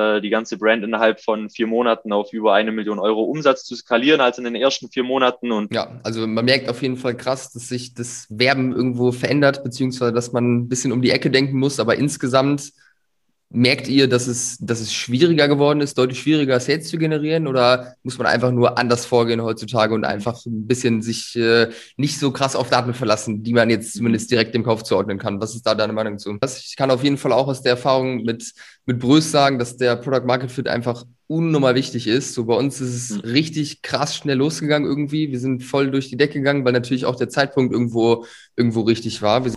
äh, die ganze Brand innerhalb von vier Monaten auf über eine Million Euro Umsatz zu skalieren als in den ersten vier Monaten. Und ja, also man merkt auf jeden Fall krass, dass sich das Werben irgendwo verändert, beziehungsweise dass man ein bisschen um die Ecke denken muss, aber insgesamt Merkt ihr, dass es, dass es schwieriger geworden ist, deutlich schwieriger Sales zu generieren oder muss man einfach nur anders vorgehen heutzutage und einfach ein bisschen sich äh, nicht so krass auf Daten verlassen, die man jetzt zumindest direkt dem Kauf zuordnen kann? Was ist da deine Meinung zu? Ich kann auf jeden Fall auch aus der Erfahrung mit, mit Brös sagen, dass der Product Market Fit einfach unnormal wichtig ist. So bei uns ist es mhm. richtig krass schnell losgegangen irgendwie. Wir sind voll durch die Decke gegangen, weil natürlich auch der Zeitpunkt irgendwo, irgendwo richtig war. Wir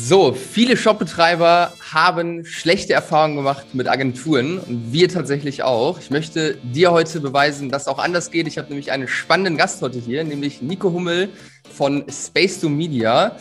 So, viele Shopbetreiber haben schlechte Erfahrungen gemacht mit Agenturen und wir tatsächlich auch. Ich möchte dir heute beweisen, dass auch anders geht. Ich habe nämlich einen spannenden Gast heute hier, nämlich Nico Hummel von Space to Media,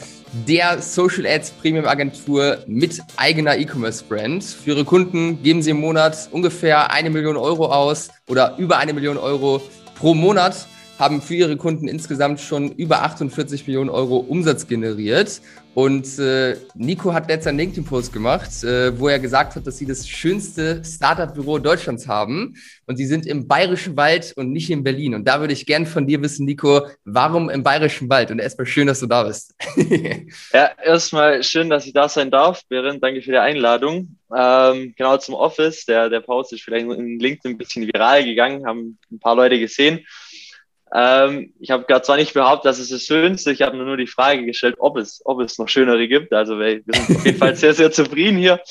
der Social Ads Premium Agentur mit eigener E-Commerce Brand. Für ihre Kunden geben sie im Monat ungefähr eine Million Euro aus oder über eine Million Euro pro Monat haben für ihre Kunden insgesamt schon über 48 Millionen Euro Umsatz generiert. Und äh, Nico hat letzter einen LinkedIn-Post gemacht, äh, wo er gesagt hat, dass sie das schönste Startup-Büro Deutschlands haben. Und sie sind im Bayerischen Wald und nicht in Berlin. Und da würde ich gern von dir wissen, Nico, warum im Bayerischen Wald? Und erstmal schön, dass du da bist. ja, erstmal schön, dass ich da sein darf. Berend, danke für die Einladung. Ähm, genau zum Office. Der, der Post ist vielleicht in LinkedIn ein bisschen viral gegangen, haben ein paar Leute gesehen. Ähm, ich habe gerade zwar nicht behauptet, dass es das Schönste, ich habe nur die Frage gestellt, ob es, ob es noch schönere gibt. Also wir sind auf jeden Fall sehr, sehr zufrieden hier.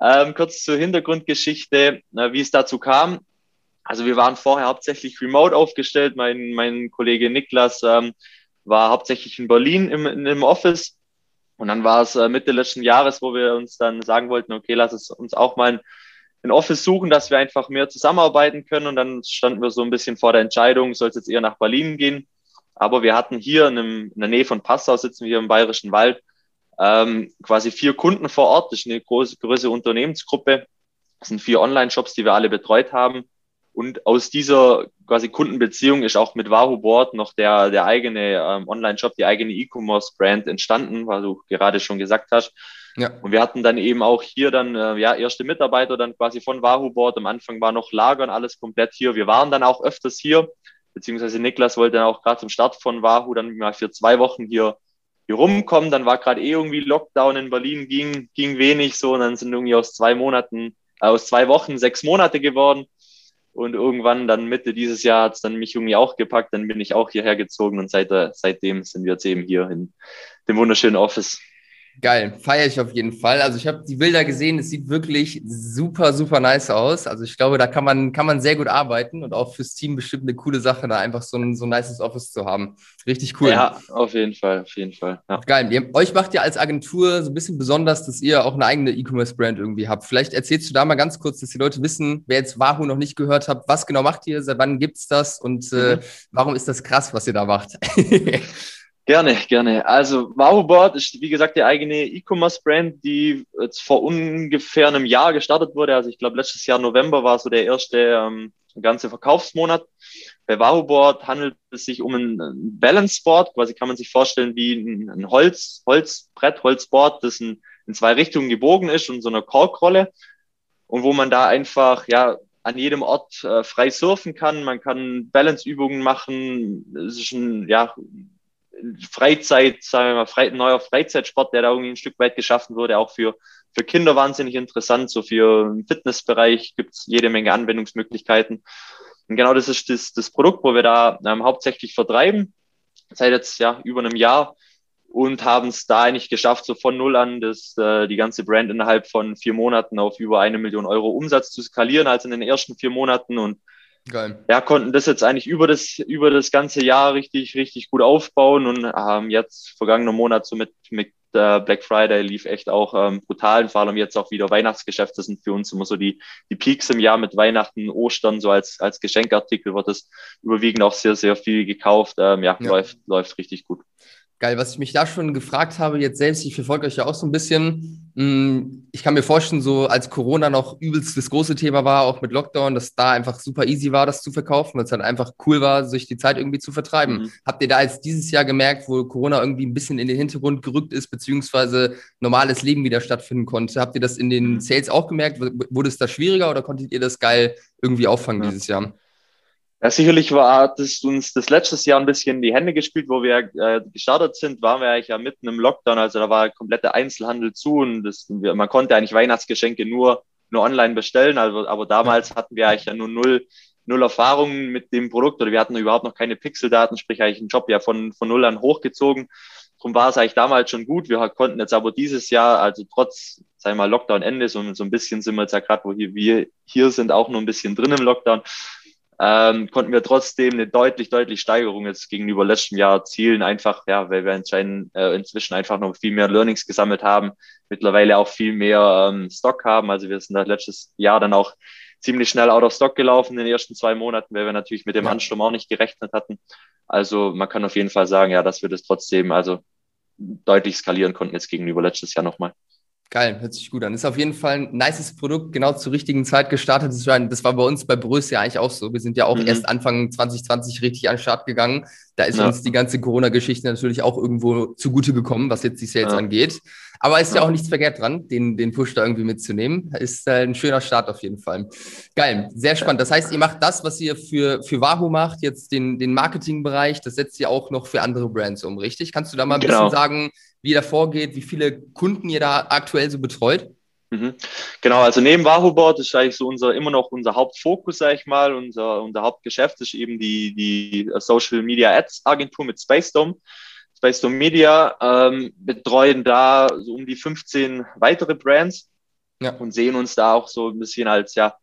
Ähm, kurz zur Hintergrundgeschichte, äh, wie es dazu kam. Also wir waren vorher hauptsächlich remote aufgestellt. Mein, mein Kollege Niklas ähm, war hauptsächlich in Berlin im, im Office. Und dann war es äh, Mitte letzten Jahres, wo wir uns dann sagen wollten, okay, lass es uns auch mal ein Office suchen, dass wir einfach mehr zusammenarbeiten können. Und dann standen wir so ein bisschen vor der Entscheidung, soll es jetzt eher nach Berlin gehen. Aber wir hatten hier in, einem, in der Nähe von Passau, sitzen wir hier im Bayerischen Wald, ähm, quasi vier Kunden vor Ort. Das ist eine große, größere Unternehmensgruppe. Das sind vier Online-Shops, die wir alle betreut haben. Und aus dieser quasi Kundenbeziehung ist auch mit Wahoo Board noch der, der eigene ähm, Online-Shop, die eigene E-Commerce-Brand entstanden, was du gerade schon gesagt hast. Ja. Und wir hatten dann eben auch hier dann äh, ja erste Mitarbeiter dann quasi von Wahoo Board. Am Anfang war noch Lagern alles komplett hier. Wir waren dann auch öfters hier, beziehungsweise Niklas wollte dann auch gerade zum Start von Wahoo dann mal für zwei Wochen hier hier rumkommen. Dann war gerade eh irgendwie Lockdown in Berlin, ging, ging wenig so. Und dann sind irgendwie aus zwei Monaten, äh, aus zwei Wochen sechs Monate geworden. Und irgendwann dann Mitte dieses Jahr hat es dann mich irgendwie auch gepackt. Dann bin ich auch hierher gezogen und seit, seitdem sind wir jetzt eben hier in dem wunderschönen Office. Geil, feiere ich auf jeden Fall. Also ich habe die Bilder gesehen, es sieht wirklich super, super nice aus. Also ich glaube, da kann man, kann man sehr gut arbeiten und auch fürs Team bestimmt eine coole Sache, da einfach so ein so ein nices Office zu haben. Richtig cool. Ja, auf jeden Fall, auf jeden Fall. Ja. Geil. Ihr, euch macht ja als Agentur so ein bisschen besonders, dass ihr auch eine eigene E-Commerce-Brand irgendwie habt. Vielleicht erzählst du da mal ganz kurz, dass die Leute wissen, wer jetzt Wahoo noch nicht gehört hat, was genau macht ihr, seit wann gibt's das und äh, mhm. warum ist das krass, was ihr da macht? Gerne, gerne. Also Wowboard ist, wie gesagt, die eigene E-Commerce-Brand, die jetzt vor ungefähr einem Jahr gestartet wurde. Also ich glaube, letztes Jahr November war so der erste ähm, ganze Verkaufsmonat. Bei Wowboard handelt es sich um ein Balance-Board. Quasi kann man sich vorstellen wie ein Holz, Holzbrett, Holzboard, das in, in zwei Richtungen gebogen ist und so eine Korkrolle. Und wo man da einfach, ja, an jedem Ort äh, frei surfen kann. Man kann Balance-Übungen machen. Es ist ein, ja, Freizeit, sagen wir mal, frei, neuer Freizeitsport, der da irgendwie ein Stück weit geschaffen wurde, auch für, für Kinder wahnsinnig interessant. So für den Fitnessbereich gibt's jede Menge Anwendungsmöglichkeiten. Und genau das ist das, das Produkt, wo wir da ähm, hauptsächlich vertreiben, seit jetzt ja über einem Jahr und haben es da eigentlich geschafft, so von null an das, äh, die ganze Brand innerhalb von vier Monaten auf über eine Million Euro Umsatz zu skalieren, als in den ersten vier Monaten und Geil. Ja, konnten das jetzt eigentlich über das, über das ganze Jahr richtig, richtig gut aufbauen und ähm, jetzt vergangener Monat so mit, mit äh, Black Friday lief echt auch ähm, brutal, vor allem jetzt auch wieder Weihnachtsgeschäfte sind für uns immer so die, die Peaks im Jahr mit Weihnachten, Ostern, so als, als Geschenkartikel wird es überwiegend auch sehr, sehr viel gekauft. Ähm, ja, ja, läuft, läuft richtig gut. Geil, was ich mich da schon gefragt habe, jetzt selbst, ich verfolge euch ja auch so ein bisschen. Hm, ich kann mir vorstellen, so als Corona noch übelst das große Thema war, auch mit Lockdown, dass da einfach super easy war, das zu verkaufen, weil es halt einfach cool war, sich die Zeit irgendwie zu vertreiben. Mhm. Habt ihr da jetzt dieses Jahr gemerkt, wo Corona irgendwie ein bisschen in den Hintergrund gerückt ist, beziehungsweise normales Leben wieder stattfinden konnte? Habt ihr das in den mhm. Sales auch gemerkt? Wurde es da schwieriger oder konntet ihr das geil irgendwie auffangen ja. dieses Jahr? Ja, sicherlich war das uns das letztes Jahr ein bisschen in die Hände gespielt, wo wir äh, gestartet sind, waren wir eigentlich ja mitten im Lockdown, also da war komplette Einzelhandel zu und das, man konnte eigentlich Weihnachtsgeschenke nur, nur online bestellen, also, aber damals hatten wir eigentlich ja nur null, null Erfahrungen mit dem Produkt oder wir hatten überhaupt noch keine Pixeldaten, sprich eigentlich einen Job ja von, von null an hochgezogen. Darum war es eigentlich damals schon gut. Wir konnten jetzt aber dieses Jahr, also trotz, sagen wir mal, Lockdown-Ende, so, so ein bisschen sind wir jetzt ja gerade, wo hier, wir hier sind, auch nur ein bisschen drin im Lockdown, ähm, konnten wir trotzdem eine deutlich, deutlich Steigerung jetzt gegenüber letztem Jahr erzielen, einfach, ja, weil wir anscheinend äh, inzwischen einfach noch viel mehr Learnings gesammelt haben, mittlerweile auch viel mehr ähm, Stock haben. Also wir sind da letztes Jahr dann auch ziemlich schnell out of stock gelaufen in den ersten zwei Monaten, weil wir natürlich mit dem ja. Ansturm auch nicht gerechnet hatten. Also man kann auf jeden Fall sagen, ja, dass wir das trotzdem also deutlich skalieren konnten jetzt gegenüber letztes Jahr nochmal. Geil, hört sich gut an. Ist auf jeden Fall ein nices Produkt, genau zur richtigen Zeit gestartet. Das war bei uns bei Brös ja eigentlich auch so. Wir sind ja auch mhm. erst Anfang 2020 richtig an den Start gegangen. Da ist ja. uns die ganze Corona-Geschichte natürlich auch irgendwo zugute gekommen, was jetzt die Sales ja. angeht. Aber ist ja. ja auch nichts verkehrt dran, den, den Push da irgendwie mitzunehmen. Ist äh, ein schöner Start auf jeden Fall. Geil, sehr spannend. Das heißt, ihr macht das, was ihr für, für Wahoo macht, jetzt den, den Marketingbereich, das setzt ihr auch noch für andere Brands um, richtig? Kannst du da mal ein genau. bisschen sagen, wie ihr da vorgeht, wie viele Kunden ihr da aktuell so betreut? Mhm. Genau, also neben Wahoo Board ist eigentlich so unser immer noch unser Hauptfokus, sage ich mal. Unser, unser Hauptgeschäft ist eben die, die Social Media Ads Agentur mit Spacedome. Spacedome Media ähm, betreuen da so um die 15 weitere Brands ja. und sehen uns da auch so ein bisschen als ja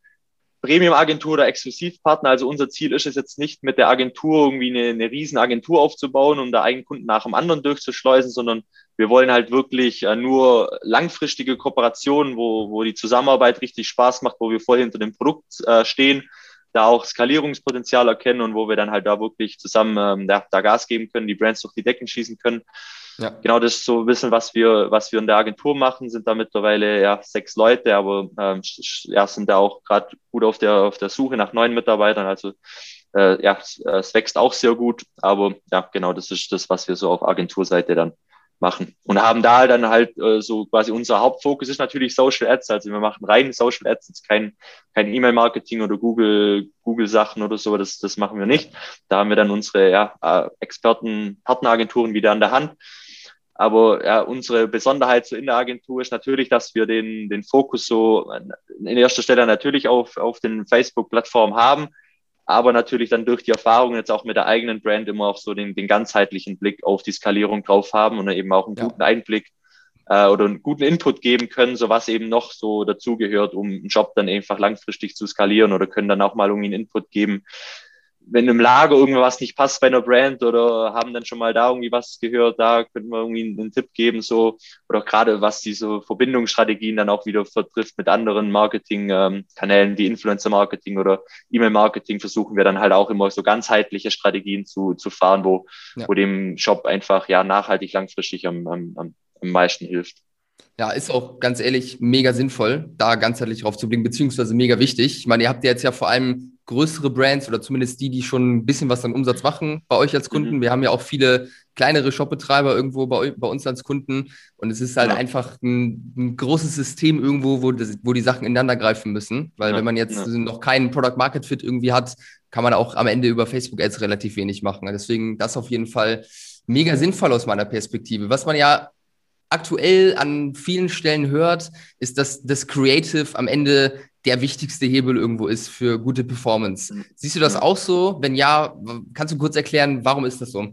Premium-Agentur oder Exklusivpartner. Also unser Ziel ist es jetzt nicht mit der Agentur irgendwie eine, eine riesen Agentur aufzubauen, um da einen Kunden nach dem anderen durchzuschleusen, sondern wir wollen halt wirklich äh, nur langfristige Kooperationen, wo, wo die Zusammenarbeit richtig Spaß macht, wo wir voll hinter dem Produkt äh, stehen, da auch Skalierungspotenzial erkennen und wo wir dann halt da wirklich zusammen ähm, da, da Gas geben können, die Brands durch die Decken schießen können. Ja. Genau, das ist so ein bisschen, was wir, was wir in der Agentur machen, sind da mittlerweile ja sechs Leute, aber ähm, ja, sind da auch gerade gut auf der, auf der Suche nach neuen Mitarbeitern. Also äh, ja, es wächst auch sehr gut, aber ja, genau, das ist das, was wir so auf Agenturseite dann machen. Und haben da dann halt äh, so quasi unser Hauptfokus ist natürlich Social Ads. Also wir machen rein Social Ads, jetzt kein, kein E-Mail-Marketing oder Google, Google-Sachen oder so, das, das machen wir nicht. Da haben wir dann unsere ja, äh, Experten, Partneragenturen wieder an der Hand. Aber ja, unsere Besonderheit so in der Agentur ist natürlich, dass wir den, den Fokus so in erster Stelle natürlich auf, auf den Facebook-Plattformen haben, aber natürlich dann durch die Erfahrung jetzt auch mit der eigenen Brand immer auch so den, den ganzheitlichen Blick auf die Skalierung drauf haben und eben auch einen ja. guten Einblick äh, oder einen guten Input geben können, so was eben noch so dazugehört, um einen Job dann einfach langfristig zu skalieren oder können dann auch mal irgendwie einen Input geben, wenn im Lager irgendwas nicht passt bei einer Brand oder haben dann schon mal da irgendwie was gehört, da könnten wir irgendwie einen, Tipp geben, so, oder gerade was diese Verbindungsstrategien dann auch wieder vertrifft mit anderen Marketingkanälen ähm, wie Influencer-Marketing oder E-Mail-Marketing, versuchen wir dann halt auch immer so ganzheitliche Strategien zu, zu fahren, wo, ja. wo dem Shop einfach ja nachhaltig langfristig am, am, am meisten hilft. Ja, ist auch ganz ehrlich mega sinnvoll, da ganzheitlich drauf zu blicken, beziehungsweise mega wichtig. Ich meine, ihr habt ja jetzt ja vor allem größere Brands oder zumindest die, die schon ein bisschen was an Umsatz machen bei euch als Kunden. Mhm. Wir haben ja auch viele kleinere Shopbetreiber irgendwo bei, bei uns als Kunden und es ist halt ja. einfach ein, ein, großes System irgendwo, wo, das, wo die Sachen ineinander greifen müssen, weil ja. wenn man jetzt ja. noch keinen Product Market Fit irgendwie hat, kann man auch am Ende über Facebook Ads relativ wenig machen. Deswegen das auf jeden Fall mega sinnvoll aus meiner Perspektive. Was man ja aktuell an vielen Stellen hört, ist, dass das Creative am Ende der wichtigste Hebel irgendwo ist für gute Performance. Mhm. Siehst du das auch so? Wenn ja, kannst du kurz erklären, warum ist das so?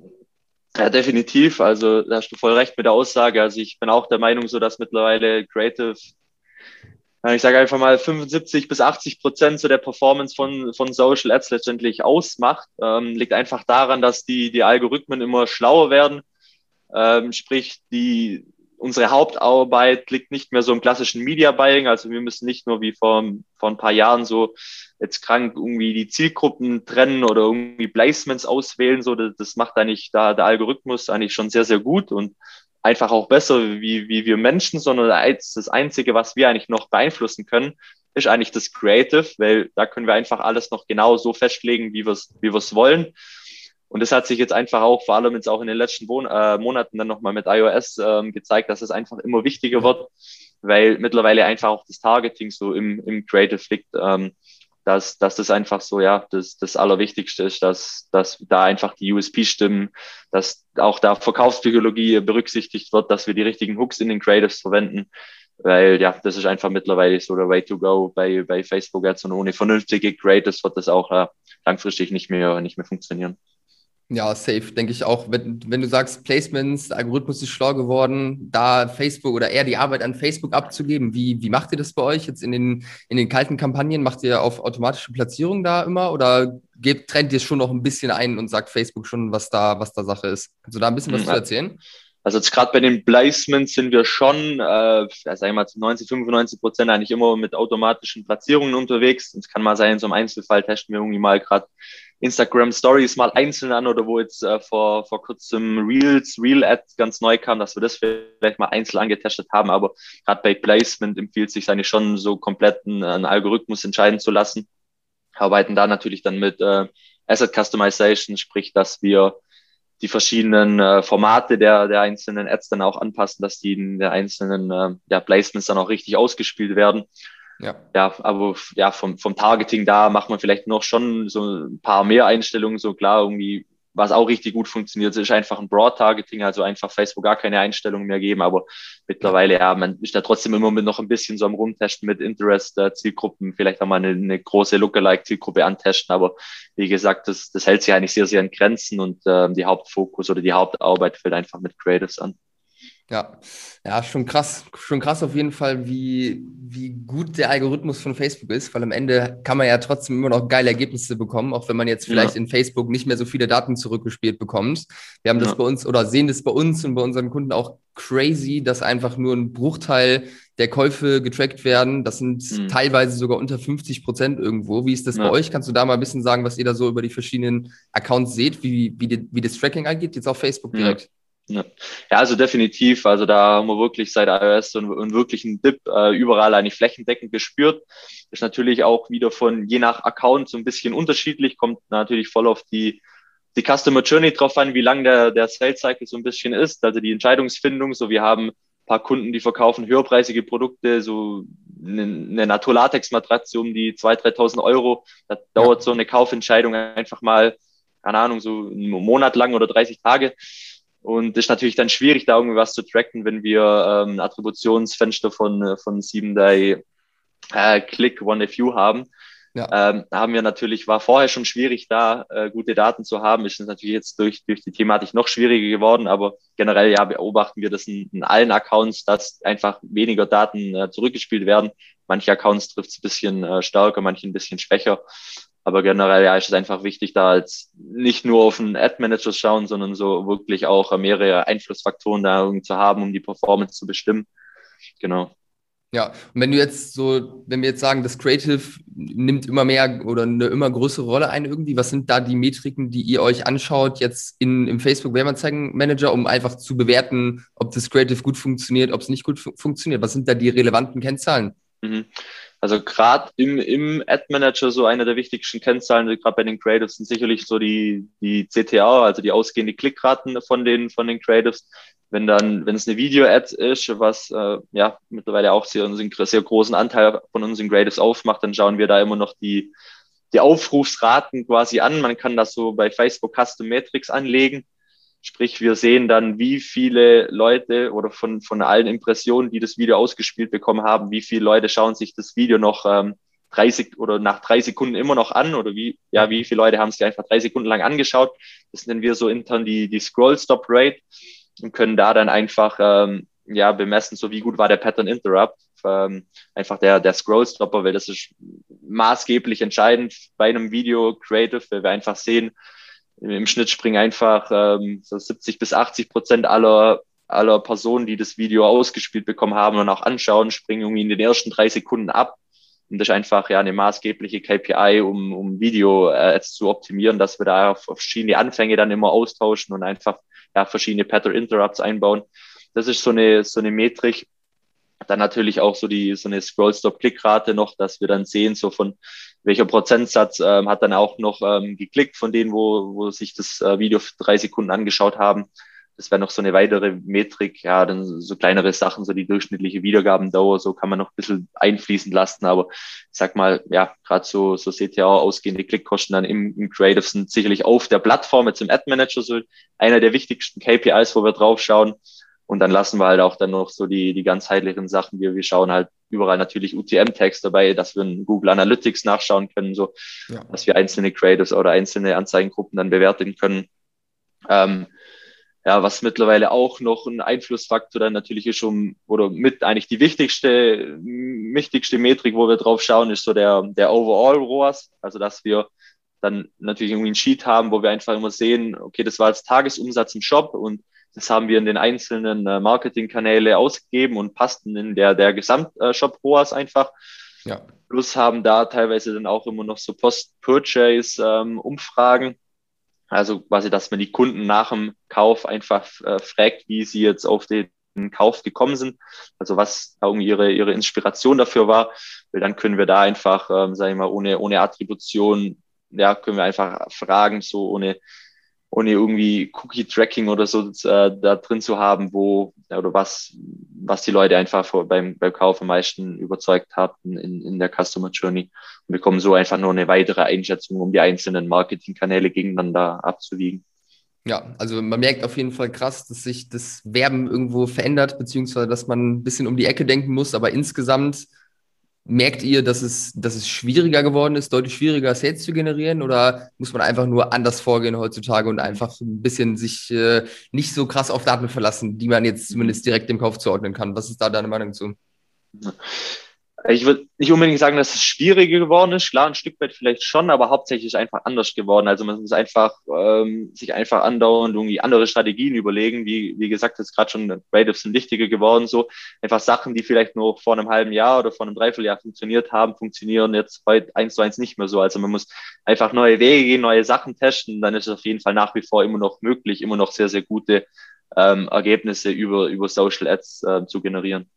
Ja, definitiv. Also da hast du voll recht mit der Aussage. Also ich bin auch der Meinung, so dass mittlerweile Creative, ich sage einfach mal 75 bis 80 Prozent so der Performance von, von Social Ads letztendlich ausmacht. Ähm, liegt einfach daran, dass die, die Algorithmen immer schlauer werden. Ähm, sprich, die unsere Hauptarbeit liegt nicht mehr so im klassischen Media Buying. Also wir müssen nicht nur wie vor, vor ein paar Jahren so jetzt krank irgendwie die Zielgruppen trennen oder irgendwie Placements auswählen. So, das, das macht eigentlich da der Algorithmus eigentlich schon sehr, sehr gut und einfach auch besser wie, wie wir Menschen, sondern das Einzige, was wir eigentlich noch beeinflussen können, ist eigentlich das Creative, weil da können wir einfach alles noch genau so festlegen, wie wir es wie wollen. Und das hat sich jetzt einfach auch, vor allem jetzt auch in den letzten Mon äh, Monaten dann nochmal mit iOS ähm, gezeigt, dass es einfach immer wichtiger wird, weil mittlerweile einfach auch das Targeting so im, im Creative liegt, ähm, dass, dass das einfach so, ja, das, das Allerwichtigste ist, dass, dass da einfach die USP stimmen, dass auch da Verkaufspsychologie berücksichtigt wird, dass wir die richtigen Hooks in den Creatives verwenden, weil ja, das ist einfach mittlerweile so der Way to go bei, bei Facebook jetzt und ohne vernünftige Creatives wird das auch äh, langfristig nicht mehr, nicht mehr funktionieren. Ja, safe, denke ich auch. Wenn, wenn du sagst, Placements, der Algorithmus ist schlau geworden, da Facebook oder eher die Arbeit an Facebook abzugeben, wie, wie macht ihr das bei euch jetzt in den, in den kalten Kampagnen? Macht ihr auf automatische Platzierung da immer oder gebt, trennt ihr schon noch ein bisschen ein und sagt Facebook schon, was da, was da Sache ist? Kannst du da ein bisschen was mhm. zu erzählen? Also jetzt gerade bei den Placements sind wir schon, äh, sagen wir mal zu 90, 95 Prozent eigentlich immer mit automatischen Platzierungen unterwegs. Es kann mal sein, in so einem Einzelfall testen wir irgendwie mal gerade Instagram Stories mal einzeln an oder wo jetzt äh, vor, vor kurzem Reels, Real Ads ganz neu kam, dass wir das vielleicht mal einzeln angetestet haben. Aber gerade bei Placement empfiehlt sich eigentlich schon so komplett einen, Algorithmus entscheiden zu lassen. Arbeiten da natürlich dann mit äh, Asset Customization, sprich, dass wir die verschiedenen äh, Formate der, der einzelnen Ads dann auch anpassen, dass die in der einzelnen äh, ja, Placements dann auch richtig ausgespielt werden. Ja. ja, aber ja, vom, vom Targeting da macht man vielleicht noch schon so ein paar mehr Einstellungen, so klar, irgendwie, was auch richtig gut funktioniert, ist einfach ein Broad-Targeting, also einfach Facebook gar keine Einstellungen mehr geben, aber mittlerweile, ja, man ist da trotzdem immer mit noch ein bisschen so am Rumtesten mit Interest-Zielgruppen, vielleicht auch mal eine, eine große Lookalike-Zielgruppe antesten, aber wie gesagt, das, das hält sich eigentlich sehr, sehr an Grenzen und äh, die Hauptfokus oder die Hauptarbeit fällt einfach mit Creatives an. Ja, ja, schon krass, schon krass auf jeden Fall, wie, wie gut der Algorithmus von Facebook ist, weil am Ende kann man ja trotzdem immer noch geile Ergebnisse bekommen, auch wenn man jetzt vielleicht ja. in Facebook nicht mehr so viele Daten zurückgespielt bekommt. Wir haben ja. das bei uns oder sehen das bei uns und bei unseren Kunden auch crazy, dass einfach nur ein Bruchteil der Käufe getrackt werden. Das sind mhm. teilweise sogar unter 50 Prozent irgendwo. Wie ist das ja. bei euch? Kannst du da mal ein bisschen sagen, was ihr da so über die verschiedenen Accounts seht, wie, wie, wie das Tracking angeht, jetzt auf Facebook direkt? Ja. ja, also definitiv. Also da haben wir wirklich seit iOS so einen, einen wirklichen Dip äh, überall eigentlich flächendeckend gespürt. Ist natürlich auch wieder von je nach Account so ein bisschen unterschiedlich, kommt natürlich voll auf die, die Customer Journey drauf an, wie lang der, der Sales Cycle so ein bisschen ist, also die Entscheidungsfindung. So, wir haben paar Kunden, die verkaufen höherpreisige Produkte, so eine, eine Naturlatex-Matratze um die 2.000, 3.000 Euro. Da dauert so eine Kaufentscheidung einfach mal, keine Ahnung, so einen Monat lang oder 30 Tage. Und ist natürlich dann schwierig, da irgendwie was zu tracken, wenn wir ähm, ein Attributionsfenster von, äh, von 7-Day äh, Click One View haben. Ja. Ähm, haben wir natürlich, war vorher schon schwierig, da äh, gute Daten zu haben. Ist natürlich jetzt durch, durch die Thematik noch schwieriger geworden, aber generell ja beobachten wir das in, in allen Accounts, dass einfach weniger Daten äh, zurückgespielt werden. Manche Accounts trifft es ein bisschen äh, stärker, manche ein bisschen schwächer. Aber generell ja, ist es einfach wichtig, da jetzt nicht nur auf den Ad-Manager schauen, sondern so wirklich auch mehrere Einflussfaktoren da irgendwie zu haben, um die Performance zu bestimmen. Genau. Ja, und wenn du jetzt so, wenn wir jetzt sagen, das Creative nimmt immer mehr oder eine immer größere Rolle ein irgendwie, was sind da die Metriken, die ihr euch anschaut jetzt in, im Facebook Werbeanzeigen Manager, um einfach zu bewerten, ob das Creative gut funktioniert, ob es nicht gut fu funktioniert? Was sind da die relevanten Kennzahlen? Mhm. Also gerade im, im Ad Manager so eine der wichtigsten Kennzahlen, gerade bei den Creatives, sind sicherlich so die, die CTA, also die ausgehende Klickraten von den, von den Creatives. Wenn dann, wenn es eine Video-Ad ist, was äh, ja mittlerweile auch sehr, sehr großen Anteil von unseren Creatives aufmacht, dann schauen wir da immer noch die, die Aufrufsraten quasi an. Man kann das so bei Facebook Custom Metrics anlegen Sprich, wir sehen dann, wie viele Leute oder von, von allen Impressionen, die das Video ausgespielt bekommen haben, wie viele Leute schauen sich das Video noch ähm, 30 oder nach drei Sekunden immer noch an oder wie, ja, wie viele Leute haben sich einfach drei Sekunden lang angeschaut. Das nennen wir so intern die, die Scroll-Stop-Rate und können da dann einfach ähm, ja, bemessen, so wie gut war der Pattern Interrupt. Ähm, einfach der, der Scroll-Stopper, weil das ist maßgeblich entscheidend bei einem Video Creative, weil wir einfach sehen, im Schnitt springen einfach ähm, so 70 bis 80 Prozent aller aller Personen, die das Video ausgespielt bekommen haben und auch anschauen, springen irgendwie in den ersten drei Sekunden ab. Und das ist einfach ja eine maßgebliche KPI, um, um Video äh, zu optimieren, dass wir da auf, auf verschiedene Anfänge dann immer austauschen und einfach ja, verschiedene Pattern Interrupts einbauen. Das ist so eine, so eine Metrik. Dann natürlich auch so die, so eine Scroll-Stop-Klick-Rate noch, dass wir dann sehen, so von welcher Prozentsatz ähm, hat dann auch noch ähm, geklickt von denen, wo, wo sich das äh, Video für drei Sekunden angeschaut haben. Das wäre noch so eine weitere Metrik. Ja, dann so kleinere Sachen, so die durchschnittliche Wiedergabendauer, so kann man noch ein bisschen einfließen lassen. Aber ich sag mal, ja, gerade so, so CTA ausgehende Klickkosten dann im, im Creative sind sicherlich auf der Plattform jetzt im Ad Manager so einer der wichtigsten KPIs, wo wir drauf schauen. Und dann lassen wir halt auch dann noch so die, die ganzheitlichen Sachen. Wir, wir schauen halt überall natürlich UTM-Tags dabei, dass wir in Google Analytics nachschauen können, so, ja. dass wir einzelne Creatives oder einzelne Anzeigengruppen dann bewerten können. Ähm, ja, was mittlerweile auch noch ein Einflussfaktor dann natürlich ist, um, oder mit eigentlich die wichtigste, wichtigste Metrik, wo wir drauf schauen, ist so der, der Overall ROAS. Also, dass wir dann natürlich irgendwie ein Sheet haben, wo wir einfach immer sehen, okay, das war jetzt Tagesumsatz im Shop und das haben wir in den einzelnen äh, Marketingkanäle ausgegeben und passten in der, der Gesamtshop ROAS einfach. Ja. Plus haben da teilweise dann auch immer noch so Post-Purchase-Umfragen. Ähm, also quasi, dass man die Kunden nach dem Kauf einfach äh, fragt, wie sie jetzt auf den Kauf gekommen sind, also was irgendwie ihre, ihre Inspiration dafür war, weil dann können wir da einfach, ähm, sage ich mal, ohne, ohne Attribution, ja, können wir einfach fragen, so ohne, ohne irgendwie Cookie-Tracking oder so äh, da drin zu haben, wo oder was, was die Leute einfach vor, beim, beim Kauf am meisten überzeugt hatten in, in der Customer Journey und bekommen so einfach nur eine weitere Einschätzung, um die einzelnen Marketingkanäle gegeneinander abzuwiegen. Ja, also man merkt auf jeden Fall krass, dass sich das Werben irgendwo verändert, beziehungsweise dass man ein bisschen um die Ecke denken muss, aber insgesamt Merkt ihr, dass es, dass es schwieriger geworden ist, deutlich schwieriger Sales zu generieren oder muss man einfach nur anders vorgehen heutzutage und einfach ein bisschen sich äh, nicht so krass auf Daten verlassen, die man jetzt zumindest direkt dem Kauf zuordnen kann? Was ist da deine Meinung zu? Ich würde nicht unbedingt sagen, dass es schwieriger geworden ist. Klar, ein Stück weit vielleicht schon, aber hauptsächlich ist einfach anders geworden. Also man muss einfach ähm, sich einfach andauernd irgendwie andere Strategien überlegen. Wie, wie gesagt, jetzt gerade schon Creatives sind wichtiger geworden. So einfach Sachen, die vielleicht nur vor einem halben Jahr oder vor einem Dreivierteljahr funktioniert haben, funktionieren jetzt heute eins zu eins nicht mehr so. Also man muss einfach neue Wege gehen, neue Sachen testen. Dann ist es auf jeden Fall nach wie vor immer noch möglich, immer noch sehr, sehr gute ähm, Ergebnisse über, über Social Ads äh, zu generieren.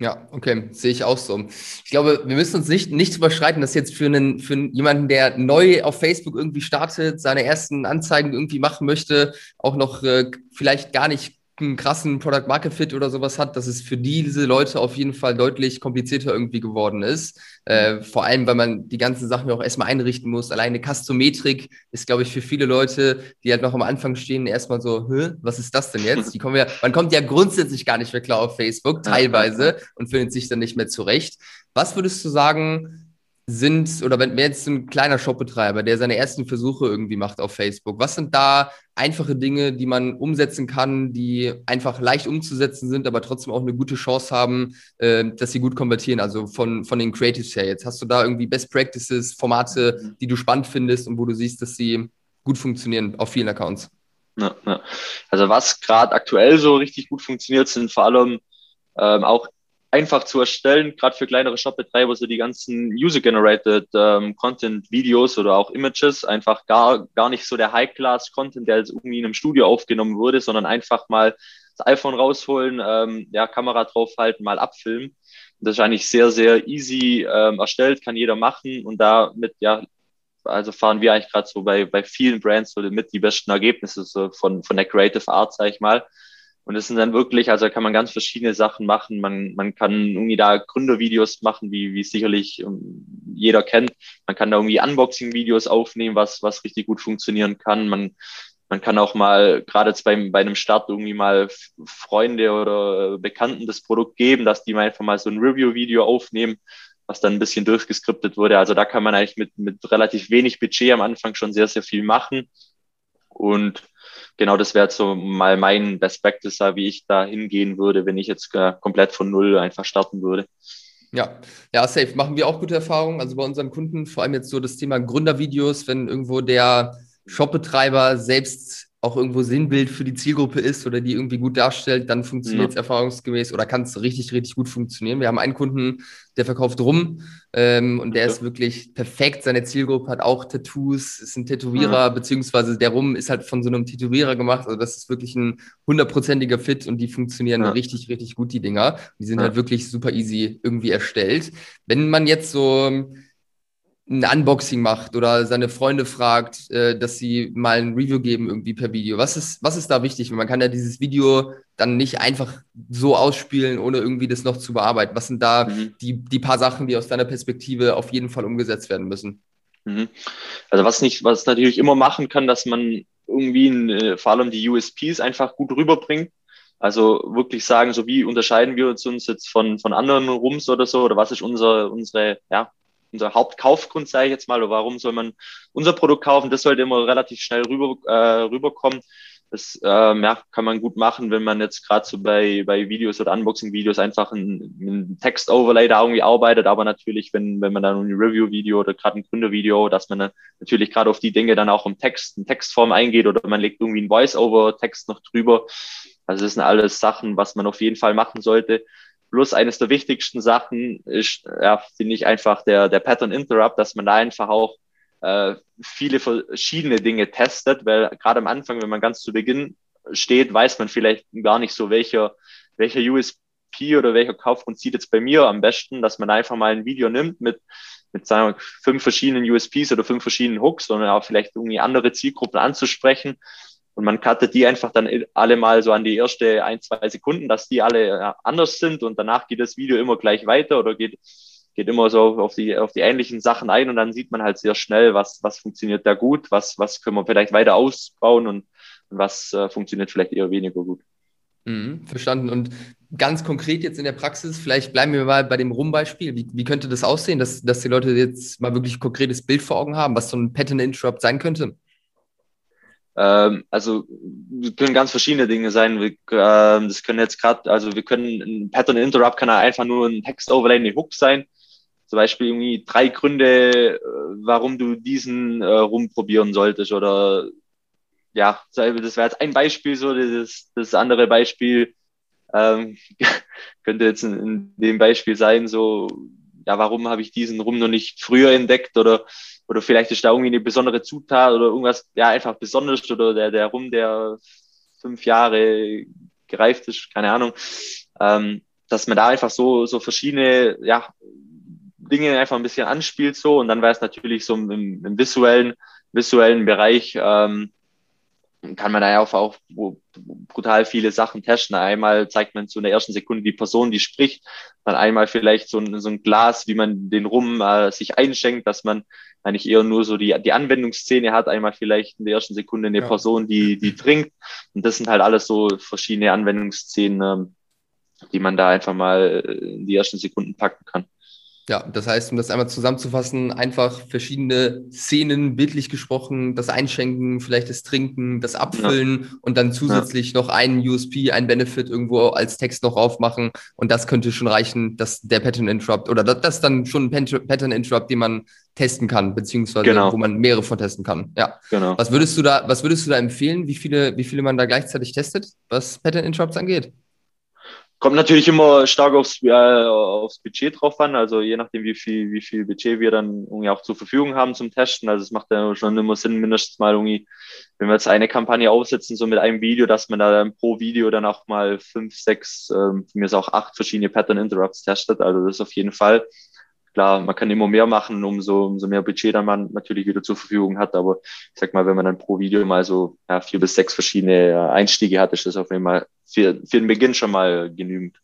Ja, okay, sehe ich auch so. Ich glaube, wir müssen uns nicht, nicht überschreiten, dass jetzt für einen, für jemanden, der neu auf Facebook irgendwie startet, seine ersten Anzeigen irgendwie machen möchte, auch noch äh, vielleicht gar nicht einen krassen Product Market Fit oder sowas hat, dass es für diese Leute auf jeden Fall deutlich komplizierter irgendwie geworden ist. Äh, vor allem, weil man die ganzen Sachen auch erstmal einrichten muss. Alleine Custometrik ist, glaube ich, für viele Leute, die halt noch am Anfang stehen, erstmal so, Hä, was ist das denn jetzt? Die kommen ja, man kommt ja grundsätzlich gar nicht mehr klar auf Facebook, teilweise, und findet sich dann nicht mehr zurecht. Was würdest du sagen, sind, oder wenn jetzt ein kleiner Shopbetreiber, der seine ersten Versuche irgendwie macht auf Facebook, was sind da einfache Dinge, die man umsetzen kann, die einfach leicht umzusetzen sind, aber trotzdem auch eine gute Chance haben, äh, dass sie gut konvertieren, also von, von den Creatives her jetzt. Hast du da irgendwie Best Practices, Formate, die du spannend findest und wo du siehst, dass sie gut funktionieren auf vielen Accounts? Ja, ja. Also was gerade aktuell so richtig gut funktioniert, sind vor allem ähm, auch einfach zu erstellen, gerade für kleinere Shop-Betreiber, so die ganzen User-Generated ähm, Content-Videos oder auch Images, einfach gar, gar nicht so der High-Class-Content, der jetzt irgendwie in einem Studio aufgenommen wurde, sondern einfach mal das iPhone rausholen, ähm, ja, Kamera draufhalten, mal abfilmen. Das ist eigentlich sehr, sehr easy ähm, erstellt, kann jeder machen und damit, ja, also fahren wir eigentlich gerade so bei, bei vielen Brands so mit die besten Ergebnisse so von, von der Creative Art, sag ich mal. Und es sind dann wirklich, also kann man ganz verschiedene Sachen machen. Man, man kann irgendwie da Gründervideos machen, wie, wie sicherlich ähm, jeder kennt. Man kann da irgendwie Unboxing-Videos aufnehmen, was, was richtig gut funktionieren kann. Man, man kann auch mal, gerade jetzt beim, bei einem Start irgendwie mal Freunde oder Bekannten das Produkt geben, dass die mal einfach mal so ein Review-Video aufnehmen, was dann ein bisschen durchgeskriptet wurde. Also da kann man eigentlich mit, mit relativ wenig Budget am Anfang schon sehr, sehr viel machen. Und genau das wäre so mal mein Best Practice, wie ich da hingehen würde, wenn ich jetzt äh, komplett von Null einfach starten würde. Ja, ja, safe. Machen wir auch gute Erfahrungen. Also bei unseren Kunden, vor allem jetzt so das Thema Gründervideos, wenn irgendwo der Shopbetreiber selbst auch irgendwo Sinnbild für die Zielgruppe ist oder die irgendwie gut darstellt, dann funktioniert es ja. erfahrungsgemäß oder kann es richtig, richtig gut funktionieren. Wir haben einen Kunden, der verkauft rum ähm, und der ja. ist wirklich perfekt. Seine Zielgruppe hat auch Tattoos, ist ein Tätowierer, ja. beziehungsweise der Rum ist halt von so einem Tätowierer gemacht. Also das ist wirklich ein hundertprozentiger Fit und die funktionieren richtig, richtig gut, die Dinger. Die sind halt wirklich super easy irgendwie erstellt. Wenn man jetzt so ein Unboxing macht oder seine Freunde fragt, äh, dass sie mal ein Review geben irgendwie per Video. Was ist, was ist da wichtig? Man kann ja dieses Video dann nicht einfach so ausspielen, ohne irgendwie das noch zu bearbeiten. Was sind da mhm. die, die paar Sachen, die aus deiner Perspektive auf jeden Fall umgesetzt werden müssen? Mhm. Also was nicht, was natürlich immer machen kann, dass man irgendwie ein, äh, vor allem die USPs einfach gut rüberbringt. Also wirklich sagen, so wie unterscheiden wir uns, uns jetzt von, von anderen Rums oder so, oder was ist unser, unsere, ja, unser Hauptkaufgrund, sage ich jetzt mal, warum soll man unser Produkt kaufen? Das sollte immer relativ schnell rüber, äh, rüberkommen. Das ähm, ja, kann man gut machen, wenn man jetzt gerade so bei, bei Videos oder Unboxing-Videos einfach ein, ein Text-Overlay da irgendwie arbeitet, aber natürlich, wenn, wenn man dann ein Review-Video oder gerade ein Gründervideo, dass man natürlich gerade auf die Dinge dann auch im Text, in Textform eingeht oder man legt irgendwie ein Voice-Over-Text noch drüber. Also das sind alles Sachen, was man auf jeden Fall machen sollte. Plus eines der wichtigsten Sachen ist, ja, finde ich einfach der, der Pattern Interrupt, dass man da einfach auch äh, viele verschiedene Dinge testet, weil gerade am Anfang, wenn man ganz zu Beginn steht, weiß man vielleicht gar nicht so, welcher, welcher USP oder welcher Kaufgrund zieht jetzt bei mir am besten, dass man einfach mal ein Video nimmt mit, mit sagen wir, fünf verschiedenen USPs oder fünf verschiedenen Hooks, sondern auch vielleicht irgendwie andere Zielgruppen anzusprechen und man cuttet die einfach dann alle mal so an die erste ein, zwei Sekunden, dass die alle anders sind und danach geht das Video immer gleich weiter oder geht, geht immer so auf die, auf die ähnlichen Sachen ein und dann sieht man halt sehr schnell, was, was funktioniert da gut, was, was können wir vielleicht weiter ausbauen und, und was äh, funktioniert vielleicht eher weniger gut. Mhm, verstanden. Und ganz konkret jetzt in der Praxis, vielleicht bleiben wir mal bei dem Rum-Beispiel. Wie, wie könnte das aussehen, dass, dass die Leute jetzt mal wirklich ein konkretes Bild vor Augen haben, was so ein Pattern Interrupt sein könnte? Ähm, also können ganz verschiedene Dinge sein. Wir, äh, das können jetzt gerade, also wir können ein Pattern Interrupt kann einfach nur ein Text Overlay, eine Hook sein. Zum Beispiel irgendwie drei Gründe, äh, warum du diesen äh, rumprobieren solltest oder ja, das wäre jetzt ein Beispiel so, das, das andere Beispiel ähm, könnte jetzt in, in dem Beispiel sein, so, ja, warum habe ich diesen Rum noch nicht früher entdeckt oder oder vielleicht ist da irgendwie eine besondere Zutat oder irgendwas, ja, einfach besonders oder der, der Rum, der fünf Jahre gereift ist, keine Ahnung, ähm, dass man da einfach so, so verschiedene, ja, Dinge einfach ein bisschen anspielt so und dann wäre es natürlich so im, im visuellen, visuellen Bereich, ähm, kann man da ja auch, auch brutal viele Sachen testen. Einmal zeigt man zu einer ersten Sekunde die Person, die spricht, dann einmal vielleicht so ein, so ein Glas, wie man den Rum äh, sich einschenkt, dass man eigentlich eher nur so die, die Anwendungsszene hat, einmal vielleicht in der ersten Sekunde eine ja. Person, die, die trinkt. Und das sind halt alles so verschiedene Anwendungsszenen, ähm, die man da einfach mal in die ersten Sekunden packen kann. Ja, das heißt, um das einmal zusammenzufassen, einfach verschiedene Szenen, bildlich gesprochen, das Einschenken, vielleicht das Trinken, das Abfüllen ja. und dann zusätzlich ja. noch einen USP, ein Benefit irgendwo als Text noch aufmachen. Und das könnte schon reichen, dass der Pattern Interrupt oder das, das dann schon ein Pattern Interrupt, den man testen kann, beziehungsweise genau. wo man mehrere von testen kann. Ja. Genau. Was würdest du da, was würdest du da empfehlen, wie viele, wie viele man da gleichzeitig testet, was Pattern Interrupts angeht? Kommt natürlich immer stark aufs, äh, aufs Budget drauf an, also je nachdem, wie viel, wie viel Budget wir dann irgendwie auch zur Verfügung haben zum Testen. Also es macht ja schon immer Sinn, mindestens mal irgendwie, wenn wir jetzt eine Kampagne aufsetzen, so mit einem Video, dass man da dann pro Video dann auch mal fünf, sechs, ähm, mir ist auch acht verschiedene Pattern Interrupts testet. Also das ist auf jeden Fall klar, man kann immer mehr machen, umso, umso mehr Budget dann man natürlich wieder zur Verfügung hat. Aber ich sag mal, wenn man dann pro Video mal so ja, vier bis sechs verschiedene äh, Einstiege hat, ist das auf jeden Fall für, für den Beginn schon mal genügend.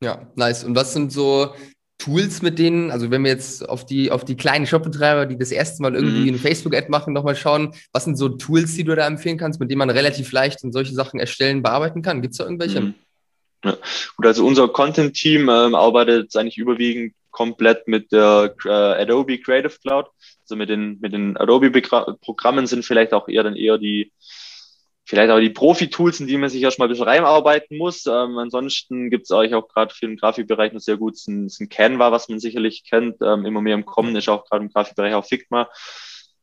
Ja, nice. Und was sind so Tools, mit denen, also wenn wir jetzt auf die, auf die kleinen Shopbetreiber, die das erste Mal irgendwie mhm. eine Facebook-Ad machen, nochmal schauen, was sind so Tools, die du da empfehlen kannst, mit denen man relativ leicht und solche Sachen erstellen, bearbeiten kann? Gibt es da irgendwelche? Mhm. Ja. Gut, also unser Content-Team ähm, arbeitet eigentlich überwiegend komplett mit der äh, Adobe Creative Cloud. Also mit den, mit den Adobe-Programmen sind vielleicht auch eher dann eher die, vielleicht auch die Profi-Tools, in die man sich erstmal ein bisschen reinarbeiten muss. Ähm, ansonsten gibt es euch auch gerade für den Grafikbereich noch sehr gut ein, ein Canva, was man sicherlich kennt. Ähm, immer mehr im Kommen ist auch gerade im Grafikbereich auch Figma.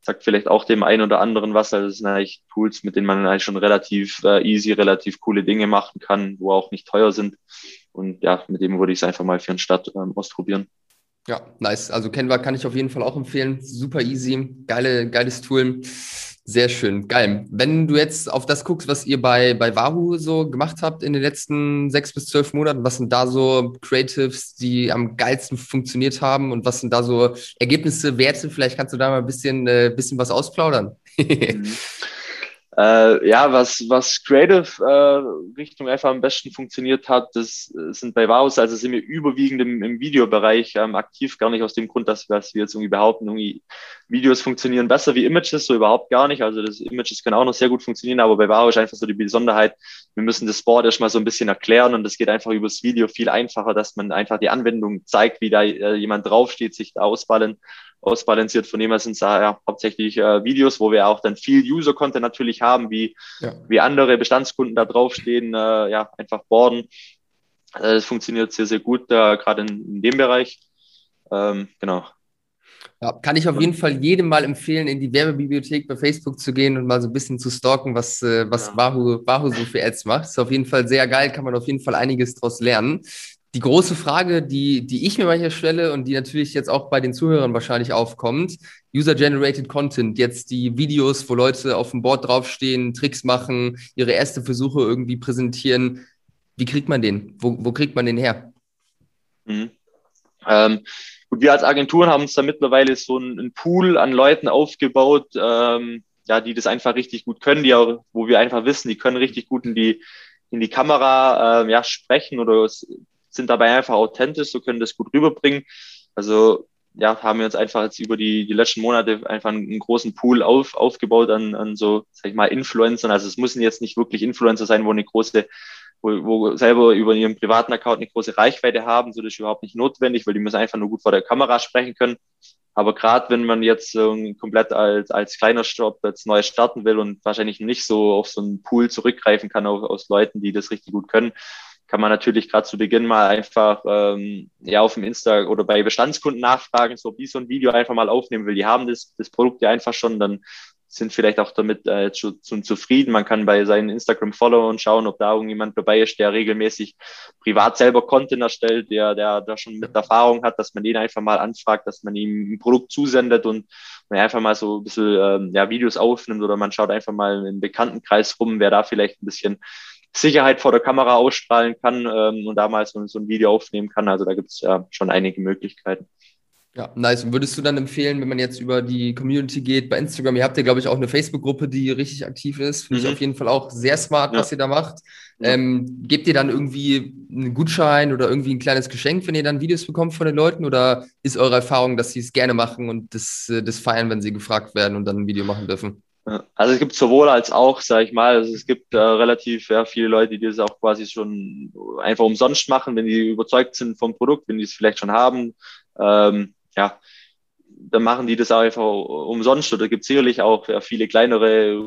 sagt vielleicht auch dem einen oder anderen was. Also das sind eigentlich Tools, mit denen man eigentlich schon relativ äh, easy, relativ coole Dinge machen kann, wo auch nicht teuer sind. Und ja, mit dem würde ich es einfach mal für eine Stadt ähm, ausprobieren. Ja, nice. Also Canva kann ich auf jeden Fall auch empfehlen. Super easy, geile, geiles Tool. Sehr schön, geil. Wenn du jetzt auf das guckst, was ihr bei, bei Wahoo so gemacht habt in den letzten sechs bis zwölf Monaten, was sind da so Creatives, die am geilsten funktioniert haben und was sind da so Ergebnisse, Werte? Vielleicht kannst du da mal ein bisschen, äh, bisschen was ausplaudern. Mhm. Äh, ja, was, was Creative äh, Richtung einfach am besten funktioniert hat, das sind bei Vaus, also sind wir überwiegend im, im Videobereich ähm, aktiv, gar nicht aus dem Grund, dass, dass wir jetzt irgendwie behaupten, irgendwie Videos funktionieren besser wie Images, so überhaupt gar nicht. Also das Images können auch noch sehr gut funktionieren, aber bei Varo ist einfach so die Besonderheit, wir müssen das Board erstmal so ein bisschen erklären und es geht einfach übers Video viel einfacher, dass man einfach die Anwendung zeigt, wie da äh, jemand draufsteht, sich da ausballen ausbalanciert. Von dem her sind es ja hauptsächlich äh, Videos, wo wir auch dann viel User-Content natürlich haben, wie, ja. wie andere Bestandskunden da draufstehen, äh, ja, einfach boarden. Äh, das funktioniert sehr, sehr gut, äh, gerade in, in, dem Bereich. Ähm, genau. Ja, kann ich auf jeden Fall jedem mal empfehlen, in die Werbebibliothek bei Facebook zu gehen und mal so ein bisschen zu stalken, was, äh, was ja. Wahoo, Wahoo so für Ads macht. Ist auf jeden Fall sehr geil, kann man auf jeden Fall einiges draus lernen die große Frage, die, die ich mir manchmal stelle und die natürlich jetzt auch bei den Zuhörern wahrscheinlich aufkommt, User-Generated Content, jetzt die Videos, wo Leute auf dem Board draufstehen, Tricks machen, ihre erste Versuche irgendwie präsentieren. Wie kriegt man den? Wo, wo kriegt man den her? Mhm. Ähm, gut, wir als Agenturen haben uns da mittlerweile so einen Pool an Leuten aufgebaut, ähm, ja, die das einfach richtig gut können, die auch, wo wir einfach wissen, die können richtig gut in die in die Kamera äh, ja, sprechen oder sind dabei einfach authentisch, so können das gut rüberbringen. Also ja, haben wir uns einfach jetzt über die, die letzten Monate einfach einen, großen Pool auf, aufgebaut an, an so, sag ich mal, Influencern. Also es müssen jetzt nicht wirklich Influencer sein, wo eine große, wo, wo selber über ihren privaten Account eine große Reichweite haben. So das ist überhaupt nicht notwendig, weil die müssen einfach nur gut vor der Kamera sprechen können. Aber gerade wenn man jetzt äh, komplett als, als kleiner Shop jetzt neu starten will und wahrscheinlich nicht so auf so einen Pool zurückgreifen kann auf, aus Leuten, die das richtig gut können, kann man natürlich gerade zu Beginn mal einfach ähm, ja auf dem Insta oder bei Bestandskunden nachfragen, so ob die so ein Video einfach mal aufnehmen will. Die haben das, das Produkt ja einfach schon, dann sind vielleicht auch damit äh, zu, zu, zufrieden. Man kann bei seinen Instagram-Followern schauen, ob da irgendjemand dabei ist, der regelmäßig privat selber Content erstellt, der, der da schon mit Erfahrung hat, dass man den einfach mal anfragt, dass man ihm ein Produkt zusendet und man einfach mal so ein bisschen ähm, ja, Videos aufnimmt oder man schaut einfach mal im Bekanntenkreis rum, wer da vielleicht ein bisschen Sicherheit vor der Kamera ausstrahlen kann ähm, und damals so, so ein Video aufnehmen kann. Also da gibt es ja schon einige Möglichkeiten. Ja, nice. Und würdest du dann empfehlen, wenn man jetzt über die Community geht, bei Instagram, ihr habt ja, glaube ich, auch eine Facebook-Gruppe, die richtig aktiv ist. Finde mhm. ich auf jeden Fall auch sehr smart, ja. was ihr da macht. Ähm, gebt ihr dann irgendwie einen Gutschein oder irgendwie ein kleines Geschenk, wenn ihr dann Videos bekommt von den Leuten? Oder ist eure Erfahrung, dass sie es gerne machen und das, äh, das feiern, wenn sie gefragt werden und dann ein Video machen dürfen? Also es gibt sowohl als auch, sage ich mal, also es gibt äh, relativ ja, viele Leute, die das auch quasi schon einfach umsonst machen, wenn die überzeugt sind vom Produkt, wenn die es vielleicht schon haben. Ähm, ja, dann machen die das einfach umsonst. Oder gibt sicherlich auch ja, viele kleinere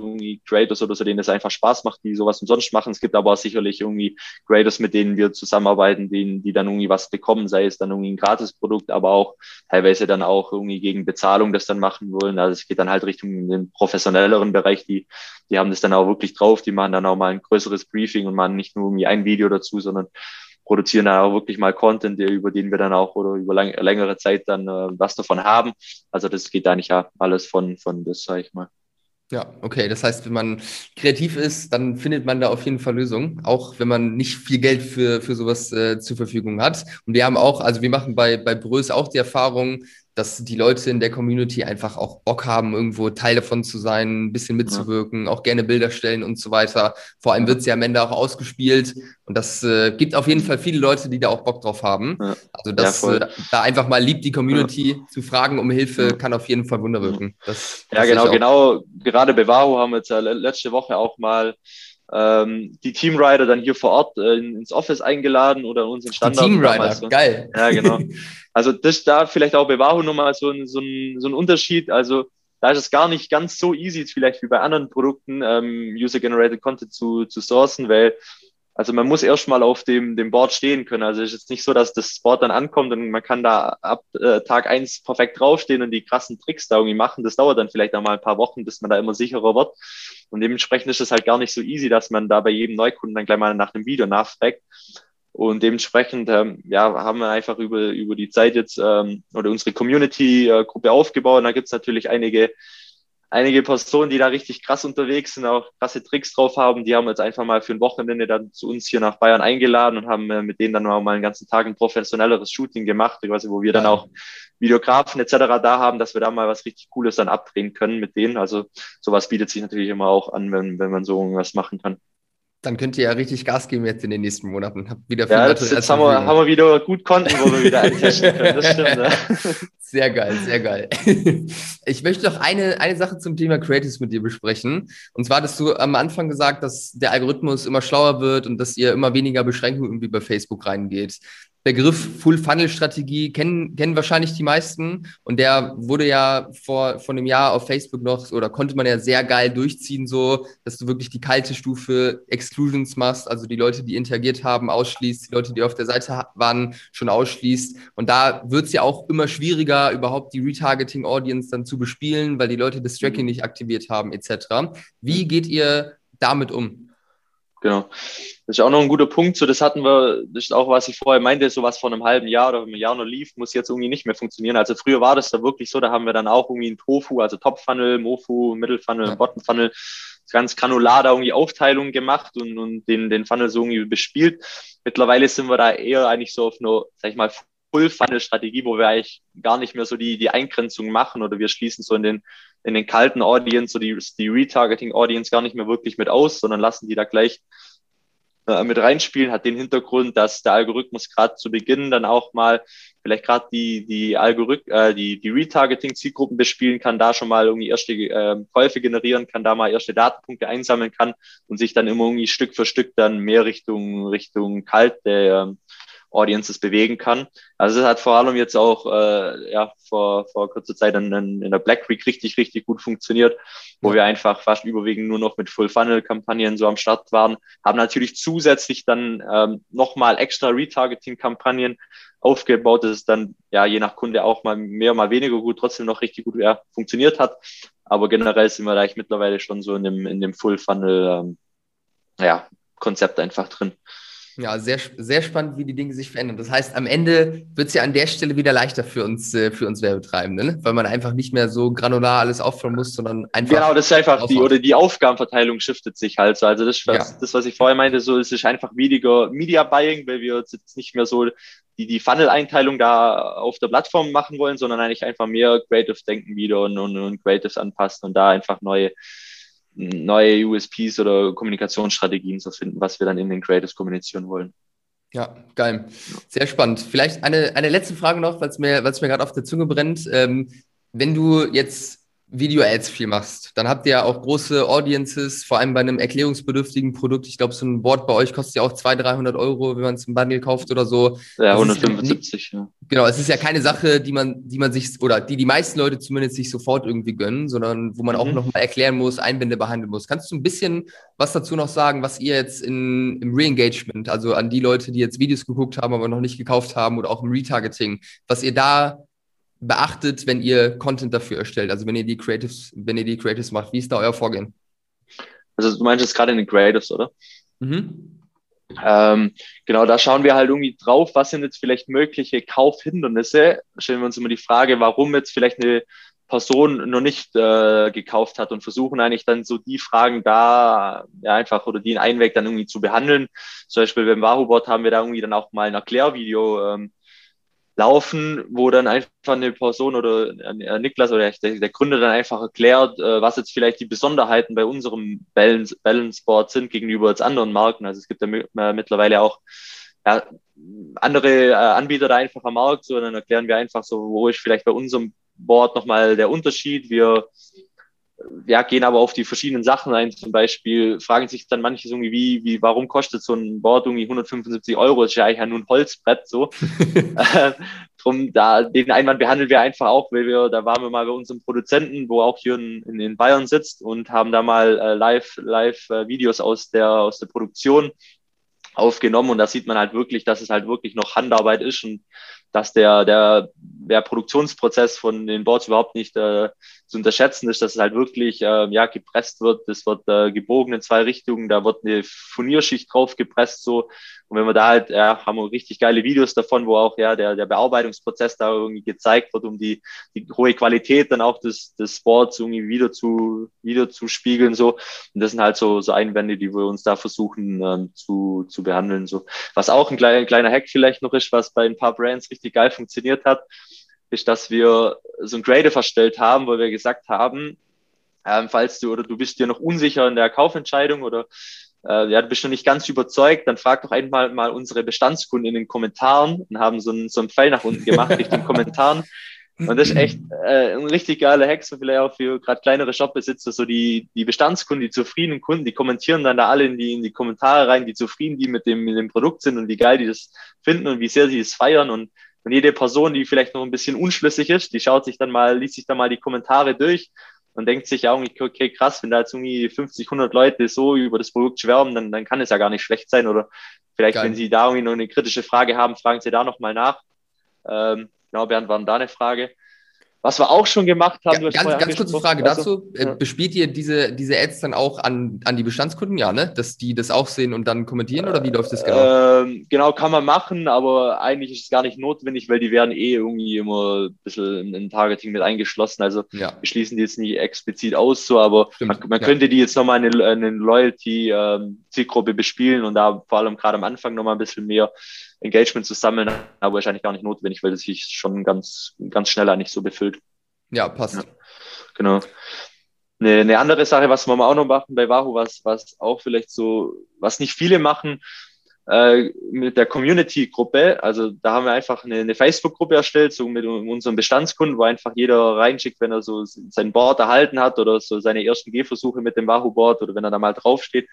Creators oder so, denen es einfach Spaß macht, die sowas umsonst machen. Es gibt aber auch sicherlich irgendwie Creators, mit denen wir zusammenarbeiten, denen, die dann irgendwie was bekommen, sei es dann irgendwie ein Gratisprodukt, aber auch teilweise dann auch irgendwie gegen Bezahlung das dann machen wollen. Also es geht dann halt Richtung den professionelleren Bereich, die, die haben das dann auch wirklich drauf, die machen dann auch mal ein größeres Briefing und machen nicht nur irgendwie ein Video dazu, sondern produzieren dann auch wirklich mal Content, über den wir dann auch oder über lang, längere Zeit dann äh, was davon haben. Also das geht eigentlich ja alles von, von das, sage ich mal. Ja, okay. Das heißt, wenn man kreativ ist, dann findet man da auf jeden Fall Lösungen, auch wenn man nicht viel Geld für, für sowas äh, zur Verfügung hat. Und wir haben auch, also wir machen bei, bei Brös auch die Erfahrung, dass die Leute in der Community einfach auch Bock haben, irgendwo Teil davon zu sein, ein bisschen mitzuwirken, ja. auch gerne Bilder stellen und so weiter. Vor allem wird sie am Ende auch ausgespielt und das äh, gibt auf jeden Fall viele Leute, die da auch Bock drauf haben. Ja. Also das ja, äh, da einfach mal liebt die Community zu fragen um Hilfe, kann auf jeden Fall Wunder wirken. Das, ja, genau, genau. Gerade bei Vaho haben wir jetzt ja letzte Woche auch mal ähm, die Teamrider dann hier vor Ort äh, ins Office eingeladen oder unseren Standard. Die Teamrider, so. geil. Ja, genau. Also das da vielleicht auch bei Wahoo nochmal so ein, so, ein, so ein Unterschied. Also da ist es gar nicht ganz so easy, vielleicht wie bei anderen Produkten, ähm, User-Generated Content zu, zu sourcen, weil also man muss erstmal auf dem, dem Board stehen können. Also es ist jetzt nicht so, dass das Board dann ankommt und man kann da ab äh, Tag eins perfekt draufstehen und die krassen Tricks da irgendwie machen. Das dauert dann vielleicht einmal ein paar Wochen, bis man da immer sicherer wird. Und dementsprechend ist es halt gar nicht so easy, dass man da bei jedem Neukunden dann gleich mal nach einem Video nachfragt. Und dementsprechend ähm, ja, haben wir einfach über, über die Zeit jetzt ähm, oder unsere Community-Gruppe aufgebaut. Und da gibt es natürlich einige einige Personen, die da richtig krass unterwegs sind, auch krasse Tricks drauf haben, die haben jetzt einfach mal für ein Wochenende dann zu uns hier nach Bayern eingeladen und haben äh, mit denen dann auch mal einen ganzen Tag ein professionelleres Shooting gemacht, quasi, wo wir dann auch Videografen etc. da haben, dass wir da mal was richtig Cooles dann abdrehen können mit denen. Also sowas bietet sich natürlich immer auch an, wenn, wenn man so irgendwas machen kann. Dann könnt ihr ja richtig Gas geben jetzt in den nächsten Monaten. Habt wieder viel ja, jetzt, jetzt haben, wir, haben wir wieder gut Konten, wo wir wieder eintesten können. Das stimmt. Ja. Sehr geil, sehr geil. Ich möchte noch eine, eine Sache zum Thema Creatives mit dir besprechen. Und zwar hattest du am Anfang gesagt, dass der Algorithmus immer schlauer wird und dass ihr immer weniger Beschränkungen irgendwie bei Facebook reingeht. Begriff Full-Funnel-Strategie kennen, kennen wahrscheinlich die meisten. Und der wurde ja vor, vor einem Jahr auf Facebook noch, oder konnte man ja sehr geil durchziehen, so, dass du wirklich die kalte Stufe Exclusions machst, also die Leute, die interagiert haben, ausschließt, die Leute, die auf der Seite waren, schon ausschließt. Und da wird es ja auch immer schwieriger, überhaupt die Retargeting-Audience dann zu bespielen, weil die Leute das Tracking mhm. nicht aktiviert haben, etc. Wie geht ihr damit um? Genau. Das ist auch noch ein guter Punkt. So, das hatten wir, das ist auch, was ich vorher meinte, so was vor einem halben Jahr oder einem Jahr noch lief, muss jetzt irgendwie nicht mehr funktionieren. Also früher war das da wirklich so, da haben wir dann auch irgendwie ein Tofu, also Top-Funnel, Mofu, Mittelfunnel, ja. Bottom-Funnel, ganz granular da irgendwie Aufteilungen gemacht und, und den, den Funnel so irgendwie bespielt. Mittlerweile sind wir da eher eigentlich so auf einer, sag ich mal, Full-Funnel-Strategie, wo wir eigentlich gar nicht mehr so die, die Eingrenzung machen oder wir schließen so in den, in den kalten Audience, so die, die Retargeting-Audience gar nicht mehr wirklich mit aus, sondern lassen die da gleich äh, mit reinspielen, hat den Hintergrund, dass der Algorithmus gerade zu Beginn dann auch mal vielleicht gerade die, die Algorith äh, die, die Retargeting-Zielgruppen bespielen kann, da schon mal irgendwie erste äh, Käufe generieren kann, da mal erste Datenpunkte einsammeln kann und sich dann immer irgendwie Stück für Stück dann mehr Richtung, Richtung kalte äh, Audiences bewegen kann. Also es hat vor allem jetzt auch äh, ja, vor, vor kurzer Zeit in, in der Black Week richtig, richtig gut funktioniert, wo wir einfach fast überwiegend nur noch mit Full-Funnel-Kampagnen so am Start waren, haben natürlich zusätzlich dann ähm, nochmal extra Retargeting-Kampagnen aufgebaut, dass es dann ja je nach Kunde auch mal mehr, mal weniger gut, trotzdem noch richtig gut ja, funktioniert hat. Aber generell sind wir da mittlerweile schon so in dem, in dem Full-Funnel ähm, ja, Konzept einfach drin. Ja, sehr, sehr spannend, wie die Dinge sich verändern. Das heißt, am Ende wird es ja an der Stelle wieder leichter für uns, äh, für uns Werbetreibende, ne? weil man einfach nicht mehr so granular alles aufbauen muss, sondern einfach. Genau, das ist einfach die, oder die Aufgabenverteilung shiftet sich halt so. Also das, was, ja. das, was ich vorher meinte, so es ist einfach weniger Media Buying, weil wir jetzt nicht mehr so die, die Funnel-Einteilung da auf der Plattform machen wollen, sondern eigentlich einfach mehr Creative denken wieder und, und, und Creatives anpassen und da einfach neue neue USPs oder Kommunikationsstrategien zu finden, was wir dann in den Creatives kommunizieren wollen. Ja, geil. Sehr spannend. Vielleicht eine, eine letzte Frage noch, weil es mir, mir gerade auf der Zunge brennt. Ähm, wenn du jetzt Video-Ads viel machst, dann habt ihr ja auch große Audiences, vor allem bei einem erklärungsbedürftigen Produkt. Ich glaube, so ein Board bei euch kostet ja auch 200, 300 Euro, wenn man es im Bundle kauft oder so. Ja, 175, ja, ja. Genau, es ist ja keine Sache, die man, die man sich, oder die die meisten Leute zumindest sich sofort irgendwie gönnen, sondern wo man mhm. auch nochmal erklären muss, Einwände behandeln muss. Kannst du ein bisschen was dazu noch sagen, was ihr jetzt in, im Re-Engagement, also an die Leute, die jetzt Videos geguckt haben, aber noch nicht gekauft haben oder auch im Retargeting, was ihr da beachtet, wenn ihr Content dafür erstellt? Also wenn ihr die Creatives, wenn ihr die Creatives macht, wie ist da euer Vorgehen? Also du meinst jetzt gerade in den Creatives, oder? Mhm. Ähm, genau, da schauen wir halt irgendwie drauf, was sind jetzt vielleicht mögliche Kaufhindernisse. Stellen wir uns immer die Frage, warum jetzt vielleicht eine Person noch nicht äh, gekauft hat und versuchen eigentlich dann so die Fragen da ja, einfach oder die Einweg dann irgendwie zu behandeln. Zum Beispiel beim Wahoo-Bot haben wir da irgendwie dann auch mal ein Erklärvideo ähm, laufen, wo dann einfach eine Person oder äh, Niklas oder der, der Gründer dann einfach erklärt, äh, was jetzt vielleicht die Besonderheiten bei unserem Balance, Balance Board sind gegenüber jetzt anderen Marken. Also es gibt ja mittlerweile auch ja, andere äh, Anbieter da einfach am Markt, so dann erklären wir einfach so, wo ist vielleicht bei unserem Board nochmal der Unterschied. Wir ja, gehen aber auf die verschiedenen Sachen ein. Zum Beispiel fragen sich dann manche irgendwie, wie, wie, warum kostet so ein Board irgendwie 175 Euro? Das ist ja eigentlich nur ein Holzbrett, so. äh, drum, da, den Einwand behandeln wir einfach auch, weil wir, da waren wir mal bei unserem Produzenten, wo auch hier in, in, in Bayern sitzt und haben da mal äh, live, live äh, Videos aus der, aus der Produktion aufgenommen und da sieht man halt wirklich, dass es halt wirklich noch Handarbeit ist und dass der, der, der Produktionsprozess von den Boards überhaupt nicht äh, zu unterschätzen ist, dass es halt wirklich äh, ja, gepresst wird. Es wird äh, gebogen in zwei Richtungen, da wird eine Furnierschicht drauf gepresst so. Und wenn wir da halt, ja, haben wir richtig geile Videos davon, wo auch ja der, der Bearbeitungsprozess da irgendwie gezeigt wird, um die, die hohe Qualität dann auch des, des Sports irgendwie wieder zu, wieder zu spiegeln. So. Und das sind halt so, so Einwände, die wir uns da versuchen ähm, zu, zu behandeln. So. Was auch ein kleiner, kleiner Hack vielleicht noch ist, was bei ein paar Brands richtig geil funktioniert hat, ist, dass wir so ein Grade verstellt haben, wo wir gesagt haben, ähm, falls du oder du bist dir noch unsicher in der Kaufentscheidung oder äh, ja, du bist noch nicht ganz überzeugt, dann frag doch einmal mal unsere Bestandskunden in den Kommentaren und haben so einen, so einen Pfeil nach unten gemacht Richtung Kommentaren. Und das ist echt äh, ein richtig geiler Hack, so vielleicht auch für gerade kleinere Shopbesitzer, so die, die Bestandskunden, die zufriedenen Kunden, die kommentieren dann da alle in die, in die Kommentare rein, wie zufrieden die mit dem, mit dem Produkt sind und wie geil die das finden und wie sehr sie es feiern. Und, und jede Person, die vielleicht noch ein bisschen unschlüssig ist, die schaut sich dann mal, liest sich dann mal die Kommentare durch und denkt sich ja irgendwie, okay, krass, wenn da jetzt irgendwie 50, 100 Leute so über das Produkt schwärmen, dann, dann kann es ja gar nicht schlecht sein. Oder vielleicht, Geil. wenn Sie da irgendwie noch eine kritische Frage haben, fragen Sie da nochmal nach. Ähm, Genau, Bernd, war da eine Frage. Was wir auch schon gemacht haben. Ja, ganz, ganz kurze Frage also, dazu. Ja. Bespielt ihr diese, diese Ads dann auch an, an die Bestandskunden? Ja, ne? Dass die das auch sehen und dann kommentieren oder wie läuft das genau? Ähm, genau, kann man machen, aber eigentlich ist es gar nicht notwendig, weil die werden eh irgendwie immer ein bisschen in Targeting mit eingeschlossen. Also ja. wir schließen die jetzt nicht explizit aus, so, aber Stimmt, man, man ja. könnte die jetzt nochmal eine, eine Loyalty-Zielgruppe ähm, bespielen und da vor allem gerade am Anfang nochmal ein bisschen mehr Engagement zu sammeln, aber wahrscheinlich gar nicht notwendig, weil es sich schon ganz, ganz schnell eigentlich so befüllt. Ja, passt. Ja, genau. Eine, eine andere Sache, was wir auch noch machen bei Wahoo, was, was auch vielleicht so, was nicht viele machen, äh, mit der Community-Gruppe. Also da haben wir einfach eine, eine Facebook-Gruppe erstellt, so mit unseren Bestandskunden, wo einfach jeder reinschickt, wenn er so sein Board erhalten hat oder so seine ersten Gehversuche mit dem Wahoo-Board oder wenn er da mal draufsteht.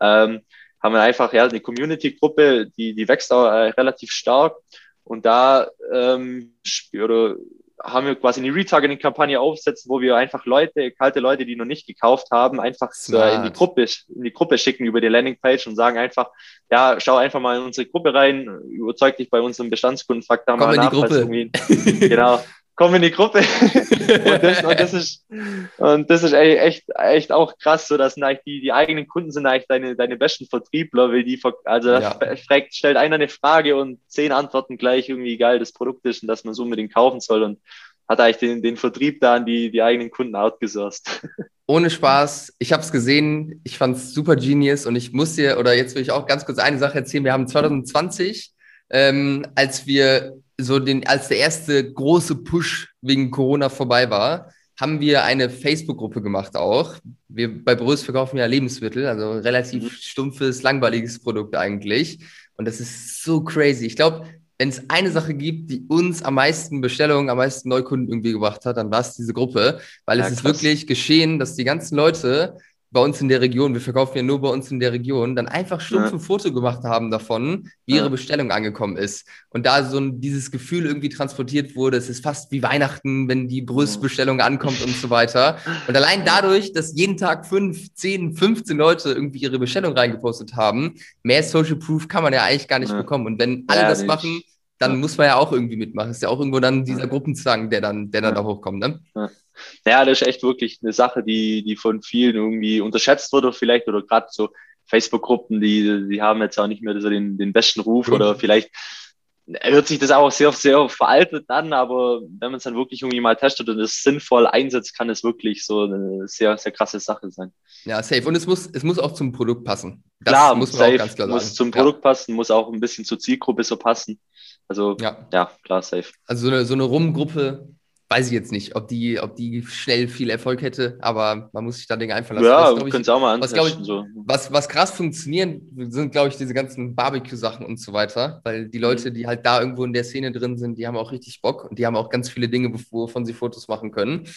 Ähm, haben wir einfach ja eine Community-Gruppe, die, die wächst auch äh, relativ stark. Und da ähm, oder haben wir quasi eine Retargeting-Kampagne aufsetzen, wo wir einfach Leute, kalte Leute, die noch nicht gekauft haben, einfach äh, in die Gruppe, in die Gruppe schicken über die Landingpage und sagen einfach, ja, schau einfach mal in unsere Gruppe rein, überzeug dich bei unserem Bestandskunden, frag da Komm mal nach. In die Gruppe. genau komm in die Gruppe. und, das, und, das, ist, und das ist echt, echt auch krass, so dass die, die eigenen Kunden sind eigentlich deine, deine besten Vertriebler, weil die, also ja. fragt, stellt einer eine Frage und zehn Antworten gleich irgendwie geil das Produkt ist und dass man es unbedingt kaufen soll und hat eigentlich den, den Vertrieb da an die, die eigenen Kunden outgesourced. Ohne Spaß, ich habe es gesehen, ich fand es super genius und ich muss dir, oder jetzt will ich auch ganz kurz eine Sache erzählen, wir haben 2020, ähm, als wir so den, als der erste große Push wegen Corona vorbei war, haben wir eine Facebook-Gruppe gemacht auch. Wir bei Brös verkaufen ja Lebensmittel, also relativ mhm. stumpfes, langweiliges Produkt eigentlich. Und das ist so crazy. Ich glaube, wenn es eine Sache gibt, die uns am meisten Bestellungen, am meisten Neukunden irgendwie gebracht hat, dann war es diese Gruppe, weil ja, es krass. ist wirklich geschehen, dass die ganzen Leute bei uns in der Region, wir verkaufen ja nur bei uns in der Region, dann einfach stumpf ein Foto gemacht haben davon, wie ja. ihre Bestellung angekommen ist. Und da so ein, dieses Gefühl irgendwie transportiert wurde, es ist fast wie Weihnachten, wenn die Brüstbestellung ankommt und so weiter. Und allein dadurch, dass jeden Tag fünf, zehn, 15 Leute irgendwie ihre Bestellung reingepostet haben, mehr Social Proof kann man ja eigentlich gar nicht ja. bekommen. Und wenn alle ja, das machen, dann ja. muss man ja auch irgendwie mitmachen. Ist ja auch irgendwo dann dieser Gruppenzwang, der dann, der dann da hochkommt. Ne? Ja. Naja, das ist echt wirklich eine Sache, die, die von vielen irgendwie unterschätzt wurde, vielleicht, oder gerade so Facebook-Gruppen, die, die haben jetzt auch nicht mehr so den, den besten Ruf, mhm. oder vielleicht hört sich das auch sehr, sehr veraltet an, aber wenn man es dann wirklich irgendwie mal testet und es sinnvoll einsetzt, kann es wirklich so eine sehr, sehr krasse Sache sein. Ja, safe. Und es muss, es muss auch zum Produkt passen. Das klar, muss man safe, auch ganz klar sagen. Muss zum Produkt ja. passen, muss auch ein bisschen zur Zielgruppe so passen. Also, ja, ja klar, safe. Also so eine, so eine Rum-Gruppe weiß ich jetzt nicht, ob die, ob die schnell viel Erfolg hätte, aber man muss sich da Dinge einfallen lassen. Ja, wir können es auch mal was, ich, so. was, was krass funktionieren, sind, glaube ich, diese ganzen Barbecue-Sachen und so weiter, weil die Leute, die halt da irgendwo in der Szene drin sind, die haben auch richtig Bock und die haben auch ganz viele Dinge, wovon sie Fotos machen können.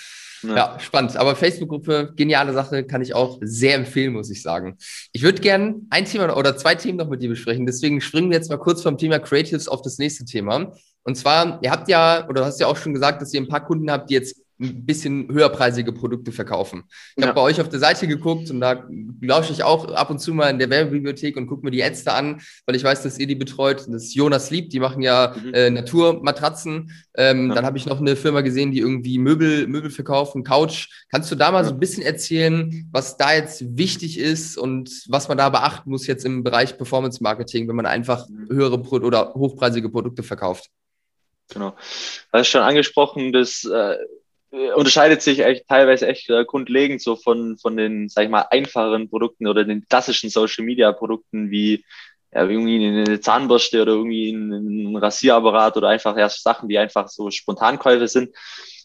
Ja, ja spannend. Aber Facebook-Gruppe, geniale Sache, kann ich auch sehr empfehlen, muss ich sagen. Ich würde gerne ein Thema oder zwei Themen noch mit dir besprechen. Deswegen springen wir jetzt mal kurz vom Thema Creatives auf das nächste Thema. Und zwar, ihr habt ja, oder du hast ja auch schon gesagt, dass ihr ein paar Kunden habt, die jetzt ein bisschen höherpreisige Produkte verkaufen. Ich ja. habe bei euch auf der Seite geguckt und da lausche ich auch ab und zu mal in der Werbebibliothek und gucke mir die da an, weil ich weiß, dass ihr die betreut. Das ist Jonas Lieb, die machen ja mhm. äh, Naturmatratzen. Ähm, ja. Dann habe ich noch eine Firma gesehen, die irgendwie Möbel, Möbel verkaufen, Couch. Kannst du da mal ja. so ein bisschen erzählen, was da jetzt wichtig ist und was man da beachten muss jetzt im Bereich Performance Marketing, wenn man einfach mhm. höhere Pro oder hochpreisige Produkte verkauft? Genau. Du hast schon angesprochen, das äh, unterscheidet sich echt teilweise echt äh, grundlegend so von, von den, sag ich mal, einfacheren Produkten oder den klassischen Social Media Produkten wie ja, irgendwie eine Zahnbürste oder irgendwie ein, ein Rasierapparat oder einfach erst Sachen, die einfach so Spontankäufe sind,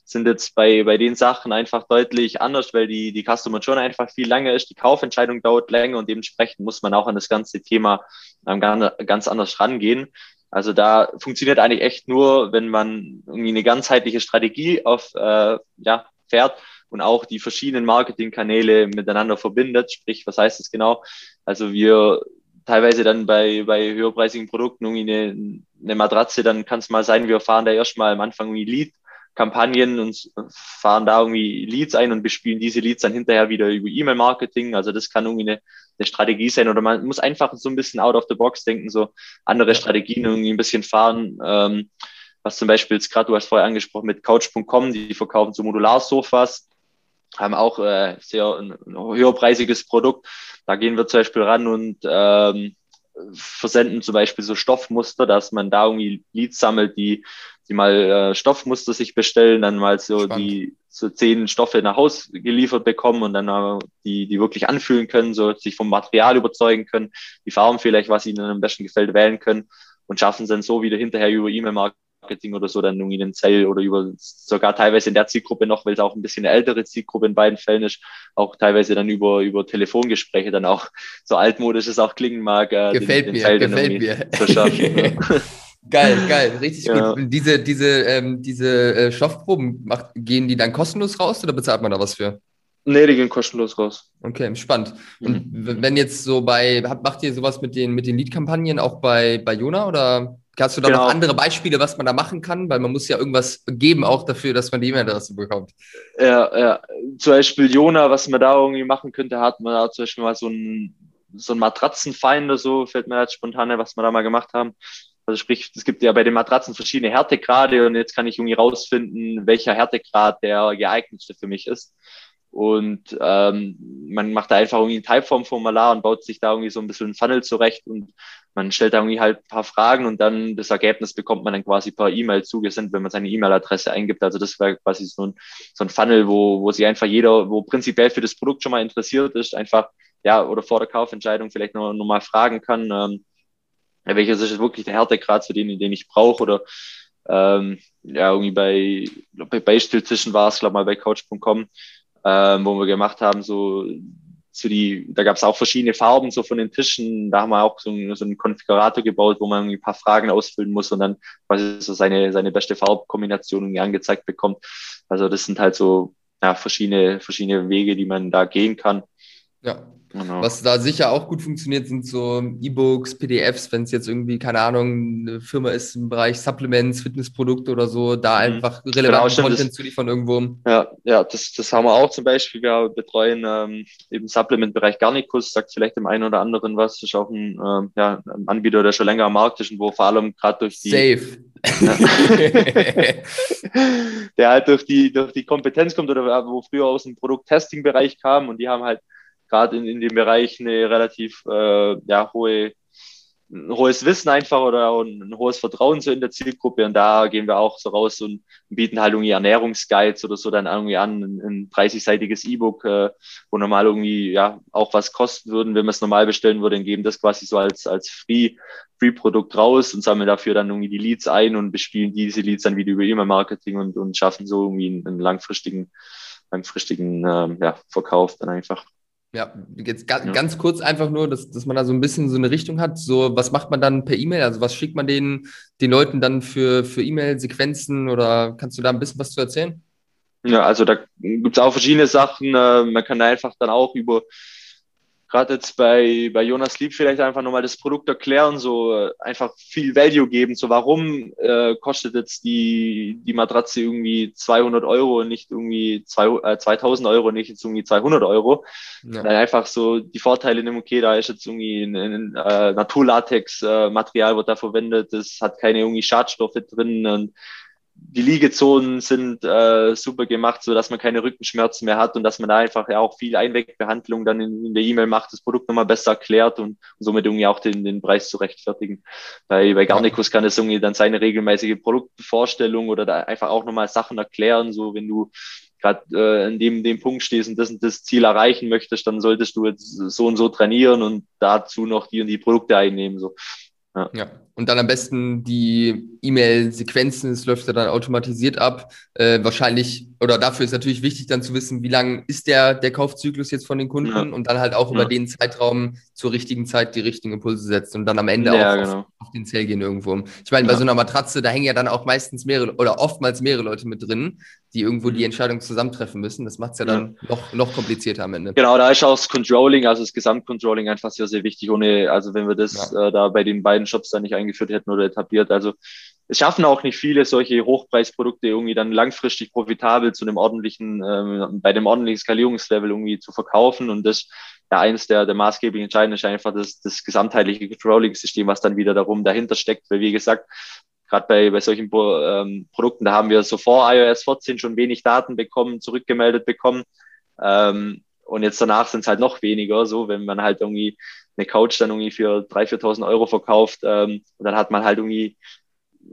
sind jetzt bei, bei den Sachen einfach deutlich anders, weil die, die Customer Journey einfach viel länger ist, die Kaufentscheidung dauert länger und dementsprechend muss man auch an das ganze Thema ähm, ganz anders rangehen. Also da funktioniert eigentlich echt nur, wenn man irgendwie eine ganzheitliche Strategie auf äh, ja, fährt und auch die verschiedenen Marketingkanäle miteinander verbindet. Sprich, was heißt das genau? Also wir teilweise dann bei, bei höherpreisigen Produkten irgendwie eine, eine Matratze, dann kann es mal sein, wir fahren da erstmal am Anfang irgendwie Lead Kampagnen und fahren da irgendwie Leads ein und bespielen diese Leads dann hinterher wieder über E-Mail-Marketing. Also das kann irgendwie eine, eine Strategie sein oder man muss einfach so ein bisschen out of the box denken, so andere Strategien irgendwie ein bisschen fahren. Ähm, was zum Beispiel jetzt gerade, du hast vorher angesprochen mit Couch.com, die verkaufen so Modularsofas, haben auch äh, sehr ein, ein höherpreisiges Produkt. Da gehen wir zum Beispiel ran und ähm, versenden zum Beispiel so Stoffmuster, dass man da irgendwie Leads sammelt, die, die mal äh, Stoffmuster sich bestellen, dann mal so Spannend. die so zehn Stoffe nach Haus geliefert bekommen und dann äh, die, die wirklich anfühlen können, so sich vom Material überzeugen können, die Farben vielleicht, was ihnen am besten gefällt, wählen können und schaffen es dann so wieder hinterher über E-Mail-Marketing Marketing oder so dann irgendwie einen Zell oder über sogar teilweise in der Zielgruppe noch, weil es auch ein bisschen eine ältere Zielgruppe in beiden Fällen ist, auch teilweise dann über, über Telefongespräche dann auch so altmodisch es auch klingen mag. Äh, gefällt den, den mir, Zell gefällt mir. Zu schaffen, Geil, geil, richtig ja. gut. Diese, diese, ähm, diese äh, Stoffproben, macht, gehen die dann kostenlos raus oder bezahlt man da was für? Nee, die gehen kostenlos raus. Okay, spannend. Und mhm. wenn jetzt so bei, macht ihr sowas mit den, mit den Lead-Kampagnen auch bei, bei Jona oder? Hast du da genau. noch andere Beispiele, was man da machen kann? Weil man muss ja irgendwas geben auch dafür, dass man die E-Mail-Adresse bekommt. Ja, ja. Zum Beispiel Jona, was man da irgendwie machen könnte, hat man da zum Beispiel mal so ein, so ein Matratzenfinder, so fällt mir jetzt spontan, was wir da mal gemacht haben. Also sprich, es gibt ja bei den Matratzen verschiedene Härtegrade und jetzt kann ich irgendwie rausfinden, welcher Härtegrad der geeignetste für mich ist. Und ähm, man macht da einfach irgendwie ein Typeform-Formular und baut sich da irgendwie so ein bisschen ein Funnel zurecht und man stellt da irgendwie halt ein paar Fragen und dann das Ergebnis bekommt man dann quasi per E-Mail zugesendet, wenn man seine E-Mail-Adresse eingibt. Also das wäre quasi so ein, so ein Funnel, wo, wo sich einfach jeder, wo prinzipiell für das Produkt schon mal interessiert ist, einfach, ja, oder vor der Kaufentscheidung vielleicht noch, noch mal fragen kann, ähm, welches ist wirklich der Härtegrad zu dem, den ich brauche oder ähm, ja, irgendwie bei, bei Beistilltischen war es, glaube mal bei Couch.com, ähm, wo wir gemacht haben, so so die, da gab es auch verschiedene Farben so von den Tischen. Da haben wir auch so, einen, so einen Konfigurator gebaut, wo man ein paar Fragen ausfüllen muss und dann quasi so seine, seine beste Farbkombination irgendwie angezeigt bekommt. Also das sind halt so ja, verschiedene, verschiedene Wege, die man da gehen kann. Ja. Genau. Was da sicher auch gut funktioniert, sind so E-Books, PDFs, wenn es jetzt irgendwie, keine Ahnung, eine Firma ist im Bereich Supplements, Fitnessprodukte oder so, da mhm. einfach relevanten genau, Content das, zu liefern irgendwo. Ja, ja, das, das haben wir auch zum Beispiel. Wir betreuen ähm, im Supplement-Bereich Garnicus, sagt vielleicht dem einen oder anderen was, ist auch ein, ähm, ja, ein Anbieter, der schon länger am Markt ist und wo vor allem gerade durch die. Safe. der halt durch die, durch die Kompetenz kommt oder wo früher aus dem Produkt-Testing-Bereich kam und die haben halt gerade in, in dem Bereich eine relativ äh, ja, hohe, ein hohes Wissen einfach oder ein, hohes Vertrauen so in der Zielgruppe. Und da gehen wir auch so raus und bieten halt irgendwie Ernährungsguides oder so dann irgendwie an, ein, ein 30-seitiges E-Book, äh, wo normal irgendwie ja auch was kosten würden, wenn man es normal bestellen würde, und geben das quasi so als, als Free, Free-Produkt raus und sammeln dafür dann irgendwie die Leads ein und bespielen diese Leads dann wieder über E-Mail-Marketing und, und schaffen so irgendwie einen, einen langfristigen, langfristigen ähm, ja, Verkauf dann einfach. Ja, jetzt ga, ja. ganz kurz einfach nur, dass, dass man da so ein bisschen so eine Richtung hat. So, was macht man dann per E-Mail? Also was schickt man den, den Leuten dann für, für E-Mail-Sequenzen oder kannst du da ein bisschen was zu erzählen? Ja, also da gibt es auch verschiedene Sachen. Äh, man kann einfach dann auch über gerade jetzt bei, bei Jonas Lieb vielleicht einfach nochmal das Produkt erklären, so äh, einfach viel Value geben. So, warum äh, kostet jetzt die, die Matratze irgendwie 200 Euro und nicht irgendwie zwei, äh, 2000 Euro, nicht jetzt irgendwie 200 Euro? Ja. Dann einfach so die Vorteile nehmen, okay, da ist jetzt irgendwie ein, ein äh, Naturlatex-Material, äh, wird da verwendet, das hat keine irgendwie Schadstoffe drin und die Liegezonen sind äh, super gemacht, so dass man keine Rückenschmerzen mehr hat und dass man da einfach ja auch viel Einwegbehandlung dann in, in der E-Mail macht, das Produkt nochmal besser erklärt und, und, somit irgendwie auch den, den Preis zu rechtfertigen. Bei, bei Garnicus kann es irgendwie dann seine regelmäßige Produktvorstellung oder da einfach auch nochmal Sachen erklären, so wenn du gerade äh, in dem, dem Punkt stehst und das und das Ziel erreichen möchtest, dann solltest du jetzt so und so trainieren und dazu noch die und die Produkte einnehmen. So. Ja. ja. Und dann am besten die E-Mail-Sequenzen, es läuft ja dann automatisiert ab. Äh, wahrscheinlich, oder dafür ist natürlich wichtig, dann zu wissen, wie lang ist der, der Kaufzyklus jetzt von den Kunden ja. und dann halt auch ja. über den Zeitraum zur richtigen Zeit die richtigen Impulse setzen und dann am Ende auch genau. auf, auf, den Zell gehen irgendwo. Ich meine, bei so einer Matratze, da hängen ja dann auch meistens mehrere oder oftmals mehrere Leute mit drin, die irgendwo die mhm. Entscheidung zusammentreffen müssen. Das macht es ja dann noch, noch komplizierter am Ende. Genau, da ist auch das Controlling, also das Gesamtcontrolling einfach sehr, sehr wichtig. Ohne, also wenn wir das äh, da bei den beiden Shops dann nicht eingeführt hätten oder etabliert. Also es schaffen auch nicht viele solche Hochpreisprodukte irgendwie dann langfristig profitabel zu einem ordentlichen, ähm, bei dem ordentlichen Skalierungslevel irgendwie zu verkaufen. Und das ja eines der, der maßgeblichen Entscheidungen ist einfach das, das gesamtheitliche Controlling-System, was dann wieder darum dahinter steckt. Weil wie gesagt, gerade bei, bei solchen ähm, Produkten, da haben wir so vor iOS 14 schon wenig Daten bekommen, zurückgemeldet bekommen. Ähm, und jetzt danach sind es halt noch weniger, so wenn man halt irgendwie eine Couch dann irgendwie für 3.000, 4.000 Euro verkauft ähm, und dann hat man halt irgendwie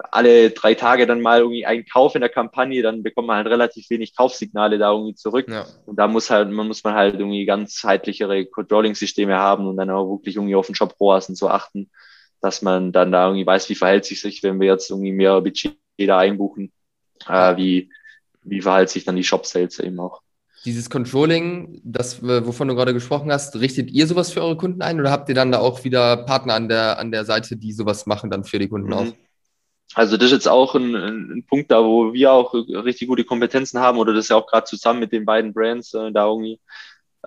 alle drei Tage dann mal irgendwie einen Kauf in der Kampagne, dann bekommt man halt relativ wenig Kaufsignale da irgendwie zurück. Ja. Und da muss halt, man muss man halt irgendwie ganzheitlichere Controlling-Systeme haben und dann auch wirklich irgendwie auf den Shop ROAS und so achten, dass man dann da irgendwie weiß, wie verhält sich sich, wenn wir jetzt irgendwie mehr Budget da einbuchen, äh, wie, wie verhält sich dann die Shop-Sales eben auch. Dieses Controlling, das, wovon du gerade gesprochen hast, richtet ihr sowas für eure Kunden ein oder habt ihr dann da auch wieder Partner an der, an der Seite, die sowas machen dann für die Kunden mhm. auch? Also das ist jetzt auch ein, ein, Punkt da, wo wir auch richtig gute Kompetenzen haben oder das ja auch gerade zusammen mit den beiden Brands äh, da irgendwie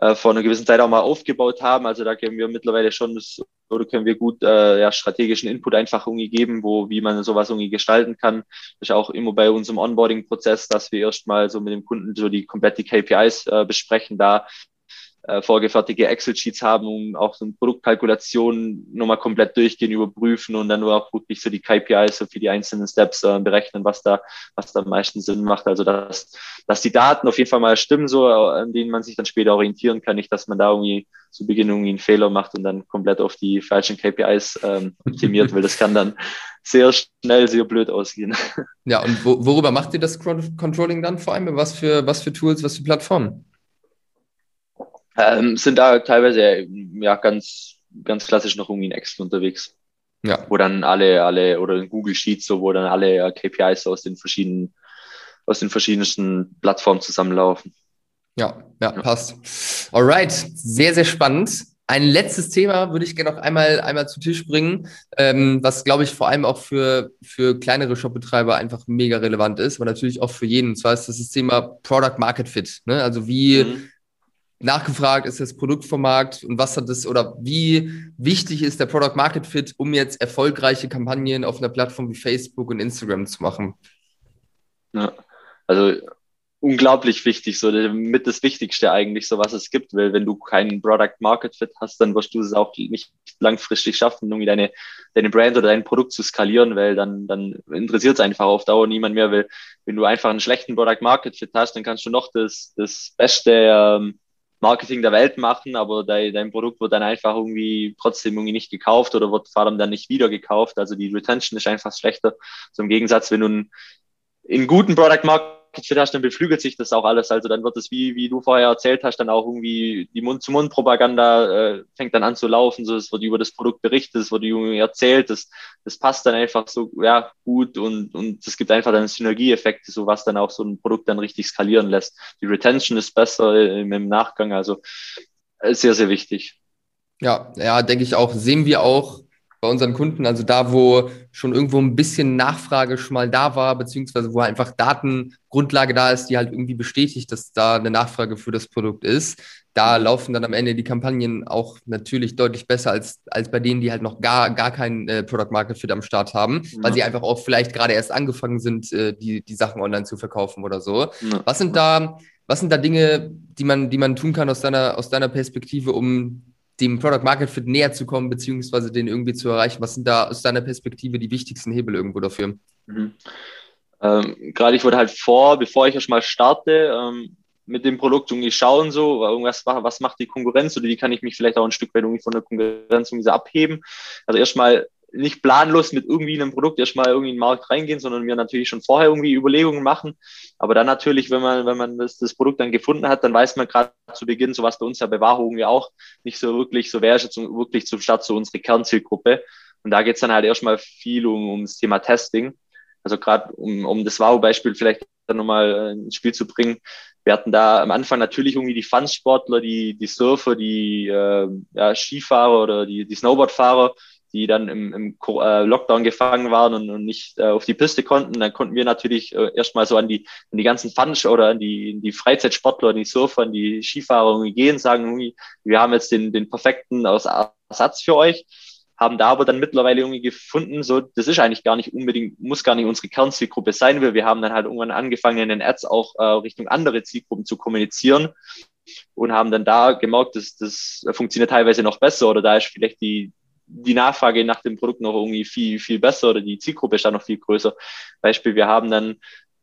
äh, vor einer gewissen Zeit auch mal aufgebaut haben. Also da können wir mittlerweile schon das, oder können wir gut äh, ja, strategischen Input einfach irgendwie geben, wo wie man sowas irgendwie gestalten kann. Das ist auch immer bei unserem Onboarding-Prozess, dass wir erstmal so mit dem Kunden so die komplette KPIs äh, besprechen, da äh, vorgefertigte Excel-Sheets haben, um auch so eine Produktkalkulation nochmal komplett durchgehen, überprüfen und dann nur auch wirklich so die KPIs so für die einzelnen Steps äh, berechnen, was da, was da am meisten Sinn macht. Also dass, dass die Daten auf jeden Fall mal stimmen, so an denen man sich dann später orientieren kann, nicht, dass man da irgendwie zu Beginn irgendwie einen Fehler macht und dann komplett auf die falschen KPIs ähm, optimiert, weil das kann dann sehr schnell sehr blöd ausgehen. Ja, und wo, worüber macht ihr das Controlling dann vor allem? Was für, was für Tools, was für Plattformen? Ähm, sind da teilweise ja ganz, ganz klassisch noch irgendwie in Excel unterwegs. Ja. Wo dann alle, alle, oder in Google Sheets, so, wo dann alle KPIs aus den verschiedenen, aus den verschiedensten Plattformen zusammenlaufen. Ja, ja, ja. passt. Alright, sehr, sehr spannend. Ein letztes Thema würde ich gerne noch einmal, einmal zu Tisch bringen, ähm, was, glaube ich, vor allem auch für, für kleinere Shopbetreiber einfach mega relevant ist, aber natürlich auch für jeden. Und zwar ist das das Thema Product Market Fit. Ne? Also wie, mhm nachgefragt ist das Produkt vom Markt und was hat das oder wie wichtig ist der Product Market Fit, um jetzt erfolgreiche Kampagnen auf einer Plattform wie Facebook und Instagram zu machen? Ja, also unglaublich wichtig, so mit das Wichtigste eigentlich, so was es gibt, weil wenn du keinen Product Market Fit hast, dann wirst du es auch nicht langfristig schaffen, irgendwie deine, deine Brand oder dein Produkt zu skalieren, weil dann, dann interessiert es einfach auf Dauer niemand mehr, weil wenn du einfach einen schlechten Product Market Fit hast, dann kannst du noch das, das beste ähm, Marketing der Welt machen, aber dein, dein Produkt wird dann einfach irgendwie trotzdem irgendwie nicht gekauft oder wird vor allem dann nicht wieder gekauft. Also die Retention ist einfach schlechter. So Gegensatz, wenn du einen, einen guten Product Market Fit hast, dann beflügelt sich das auch alles. Also dann wird es, wie, wie du vorher erzählt hast, dann auch irgendwie die Mund-zu-Mund-Propaganda äh, fängt dann an zu laufen. So, es wird über das Produkt berichtet, es wird irgendwie erzählt, das, das passt dann einfach so ja, gut und, und es gibt einfach dann Synergieeffekte, so was dann auch so ein Produkt dann richtig skalieren lässt. Die Retention ist besser im, im Nachgang, also äh, sehr, sehr wichtig. Ja, ja, denke ich auch. Sehen wir auch bei unseren Kunden, also da, wo schon irgendwo ein bisschen Nachfrage schon mal da war, beziehungsweise wo einfach Datengrundlage da ist, die halt irgendwie bestätigt, dass da eine Nachfrage für das Produkt ist, da laufen dann am Ende die Kampagnen auch natürlich deutlich besser als, als bei denen, die halt noch gar, gar kein äh, Product Market Fit am Start haben, ja. weil sie einfach auch vielleicht gerade erst angefangen sind, äh, die, die Sachen online zu verkaufen oder so. Ja. Was sind da, was sind da Dinge, die man, die man tun kann aus deiner, aus deiner Perspektive, um dem Product Market Fit näher zu kommen, beziehungsweise den irgendwie zu erreichen? Was sind da aus deiner Perspektive die wichtigsten Hebel irgendwo dafür? Mhm. Ähm, Gerade ich wurde halt vor, bevor ich erst mal starte, ähm, mit dem Produkt irgendwie schauen, so, irgendwas, was macht die Konkurrenz oder wie kann ich mich vielleicht auch ein Stück weit irgendwie von der Konkurrenz irgendwie so abheben. Also erstmal nicht planlos mit irgendwie einem Produkt erstmal irgendwie in den Markt reingehen, sondern mir natürlich schon vorher irgendwie Überlegungen machen. Aber dann natürlich, wenn man, wenn man das, das Produkt dann gefunden hat, dann weiß man gerade zu Beginn, so was bei uns ja bei Wahoo irgendwie auch nicht so wirklich, so wäre jetzt wirklich zum Start so unsere Kernzielgruppe. Und da geht's dann halt erstmal viel um, um das Thema Testing. Also gerade um, um das Wahoo-Beispiel vielleicht dann nochmal ins Spiel zu bringen. Wir hatten da am Anfang natürlich irgendwie die Fun-Sportler, die, die Surfer, die äh, ja, Skifahrer oder die, die Snowboardfahrer, die dann im, im äh, Lockdown gefangen waren und, und nicht äh, auf die Piste konnten. Dann konnten wir natürlich äh, erstmal so an die, an die ganzen Fun- oder an die, die Freizeitsportler, an die Surfer, an die Skifahrer gehen, sagen, wir haben jetzt den, den perfekten Ersatz für euch haben da aber dann mittlerweile irgendwie gefunden, so, das ist eigentlich gar nicht unbedingt, muss gar nicht unsere Kernzielgruppe sein, weil wir haben dann halt irgendwann angefangen, in den Ads auch äh, Richtung andere Zielgruppen zu kommunizieren und haben dann da gemerkt, dass das funktioniert teilweise noch besser oder da ist vielleicht die, die Nachfrage nach dem Produkt noch irgendwie viel, viel besser oder die Zielgruppe ist da noch viel größer. Beispiel, wir haben dann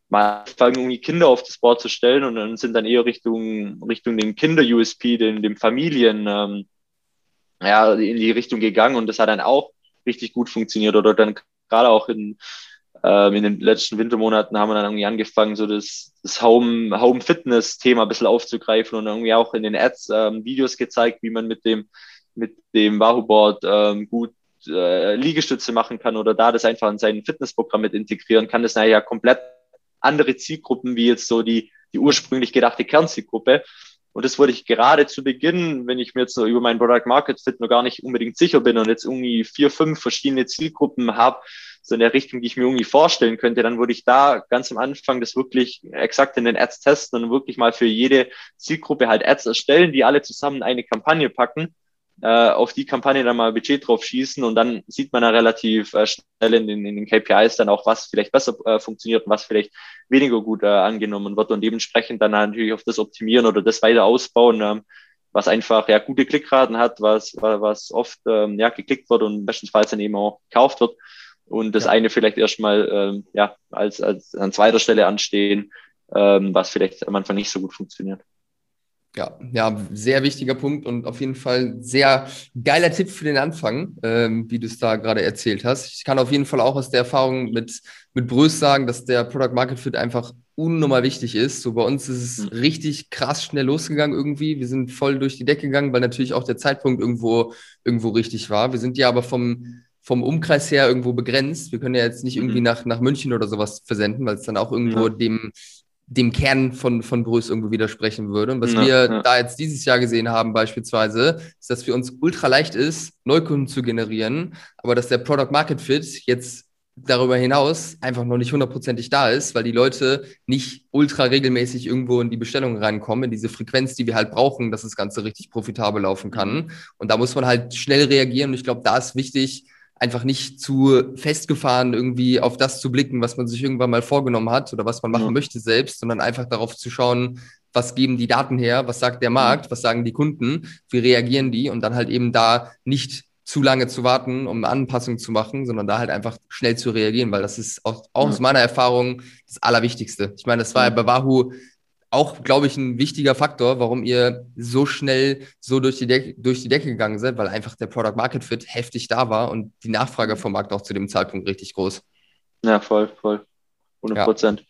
mal angefangen, irgendwie Kinder auf das Board zu stellen und dann sind dann eher Richtung, Richtung den Kinder-USP, den, dem Familien, ähm, ja, in die Richtung gegangen und das hat dann auch richtig gut funktioniert. Oder dann gerade auch in, ähm, in den letzten Wintermonaten haben wir dann irgendwie angefangen, so das, das Home, Home Fitness Thema ein bisschen aufzugreifen und irgendwie auch in den Ads ähm, Videos gezeigt, wie man mit dem, mit dem Wahoo Board ähm, gut äh, Liegestütze machen kann oder da das einfach in sein Fitnessprogramm mit integrieren kann. Das sind ja komplett andere Zielgruppen wie jetzt so die, die ursprünglich gedachte Kernzielgruppe. Und das wollte ich gerade zu Beginn, wenn ich mir jetzt so über mein Product Market Fit noch gar nicht unbedingt sicher bin und jetzt irgendwie vier, fünf verschiedene Zielgruppen habe, so in der Richtung, die ich mir irgendwie vorstellen könnte, dann würde ich da ganz am Anfang das wirklich exakt in den Ads testen und wirklich mal für jede Zielgruppe halt Ads erstellen, die alle zusammen eine Kampagne packen äh, auf die Kampagne dann mal Budget drauf schießen und dann sieht man da relativ äh, schnell in den, in den KPIs dann auch, was vielleicht besser äh, funktioniert und was vielleicht weniger gut äh, angenommen wird und dementsprechend dann natürlich auf das optimieren oder das weiter ausbauen, ähm, was einfach ja gute Klickraten hat, was, was oft ähm, ja geklickt wird und bestenfalls dann eben auch gekauft wird und das ja. eine vielleicht erstmal ähm, ja als, als an zweiter Stelle anstehen, ähm, was vielleicht am Anfang nicht so gut funktioniert. Ja, ja, sehr wichtiger Punkt und auf jeden Fall sehr geiler Tipp für den Anfang, ähm, wie du es da gerade erzählt hast. Ich kann auf jeden Fall auch aus der Erfahrung mit, mit Brös sagen, dass der Product Market Fit einfach unnormal wichtig ist. So bei uns ist es mhm. richtig krass schnell losgegangen irgendwie. Wir sind voll durch die Decke gegangen, weil natürlich auch der Zeitpunkt irgendwo, irgendwo richtig war. Wir sind ja aber vom, vom Umkreis her irgendwo begrenzt. Wir können ja jetzt nicht irgendwie mhm. nach, nach München oder sowas versenden, weil es dann auch irgendwo ja. dem dem Kern von, von Brüss irgendwo widersprechen würde. Und was ja, wir ja. da jetzt dieses Jahr gesehen haben beispielsweise, ist, dass für uns ultra leicht ist, Neukunden zu generieren, aber dass der Product Market Fit jetzt darüber hinaus einfach noch nicht hundertprozentig da ist, weil die Leute nicht ultra regelmäßig irgendwo in die Bestellung reinkommen, in diese Frequenz, die wir halt brauchen, dass das Ganze richtig profitabel laufen kann. Mhm. Und da muss man halt schnell reagieren. Und ich glaube, da ist wichtig, einfach nicht zu festgefahren irgendwie auf das zu blicken, was man sich irgendwann mal vorgenommen hat oder was man machen ja. möchte selbst, sondern einfach darauf zu schauen, was geben die Daten her, was sagt der Markt, was sagen die Kunden, wie reagieren die und dann halt eben da nicht zu lange zu warten, um Anpassungen zu machen, sondern da halt einfach schnell zu reagieren, weil das ist auch, auch ja. aus meiner Erfahrung das Allerwichtigste. Ich meine, das war ja bei Wahoo auch, glaube ich, ein wichtiger Faktor, warum ihr so schnell so durch die, Decke, durch die Decke gegangen seid, weil einfach der Product Market Fit heftig da war und die Nachfrage vom Markt auch zu dem Zeitpunkt richtig groß. Ja, voll, voll. 100 Prozent.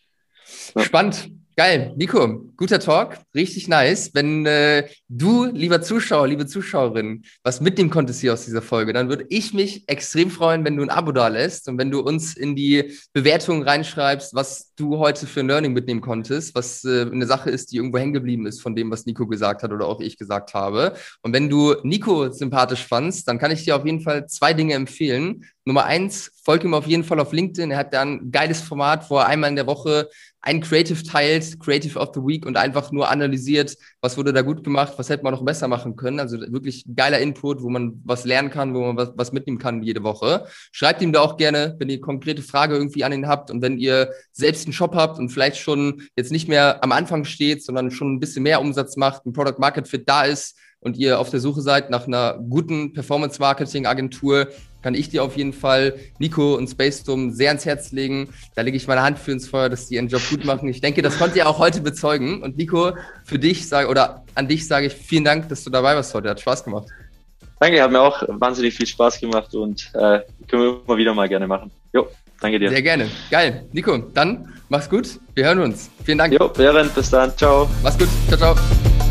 Ja. Spannend. Geil, Nico, guter Talk, richtig nice. Wenn äh, du, lieber Zuschauer, liebe Zuschauerin, was mitnehmen konntest hier aus dieser Folge, dann würde ich mich extrem freuen, wenn du ein Abo da lässt und wenn du uns in die Bewertung reinschreibst, was du heute für ein Learning mitnehmen konntest, was äh, eine Sache ist, die irgendwo hängen geblieben ist von dem, was Nico gesagt hat oder auch ich gesagt habe. Und wenn du Nico sympathisch fandst, dann kann ich dir auf jeden Fall zwei Dinge empfehlen. Nummer eins, folgt ihm auf jeden Fall auf LinkedIn. Er hat da ein geiles Format, wo er einmal in der Woche ein Creative teilt, Creative of the Week und einfach nur analysiert, was wurde da gut gemacht, was hätte man noch besser machen können. Also wirklich geiler Input, wo man was lernen kann, wo man was, was mitnehmen kann jede Woche. Schreibt ihm da auch gerne, wenn ihr konkrete Frage irgendwie an ihn habt und wenn ihr selbst einen Shop habt und vielleicht schon jetzt nicht mehr am Anfang steht, sondern schon ein bisschen mehr Umsatz macht, ein Product Market Fit da ist und ihr auf der Suche seid nach einer guten Performance Marketing Agentur, kann ich dir auf jeden Fall Nico und Space Storm sehr ans Herz legen. Da lege ich meine Hand für ins Feuer, dass die ihren Job gut machen. Ich denke, das konnte ihr auch heute bezeugen. Und Nico, für dich sage oder an dich sage ich vielen Dank, dass du dabei warst heute. Hat Spaß gemacht. Danke, hat mir auch wahnsinnig viel Spaß gemacht und äh, können wir immer wieder mal gerne machen. Jo, danke dir. Sehr gerne. Geil. Nico, dann mach's gut. Wir hören uns. Vielen Dank. Jo, während. Bis dann. Ciao. Mach's gut. Ciao, ciao.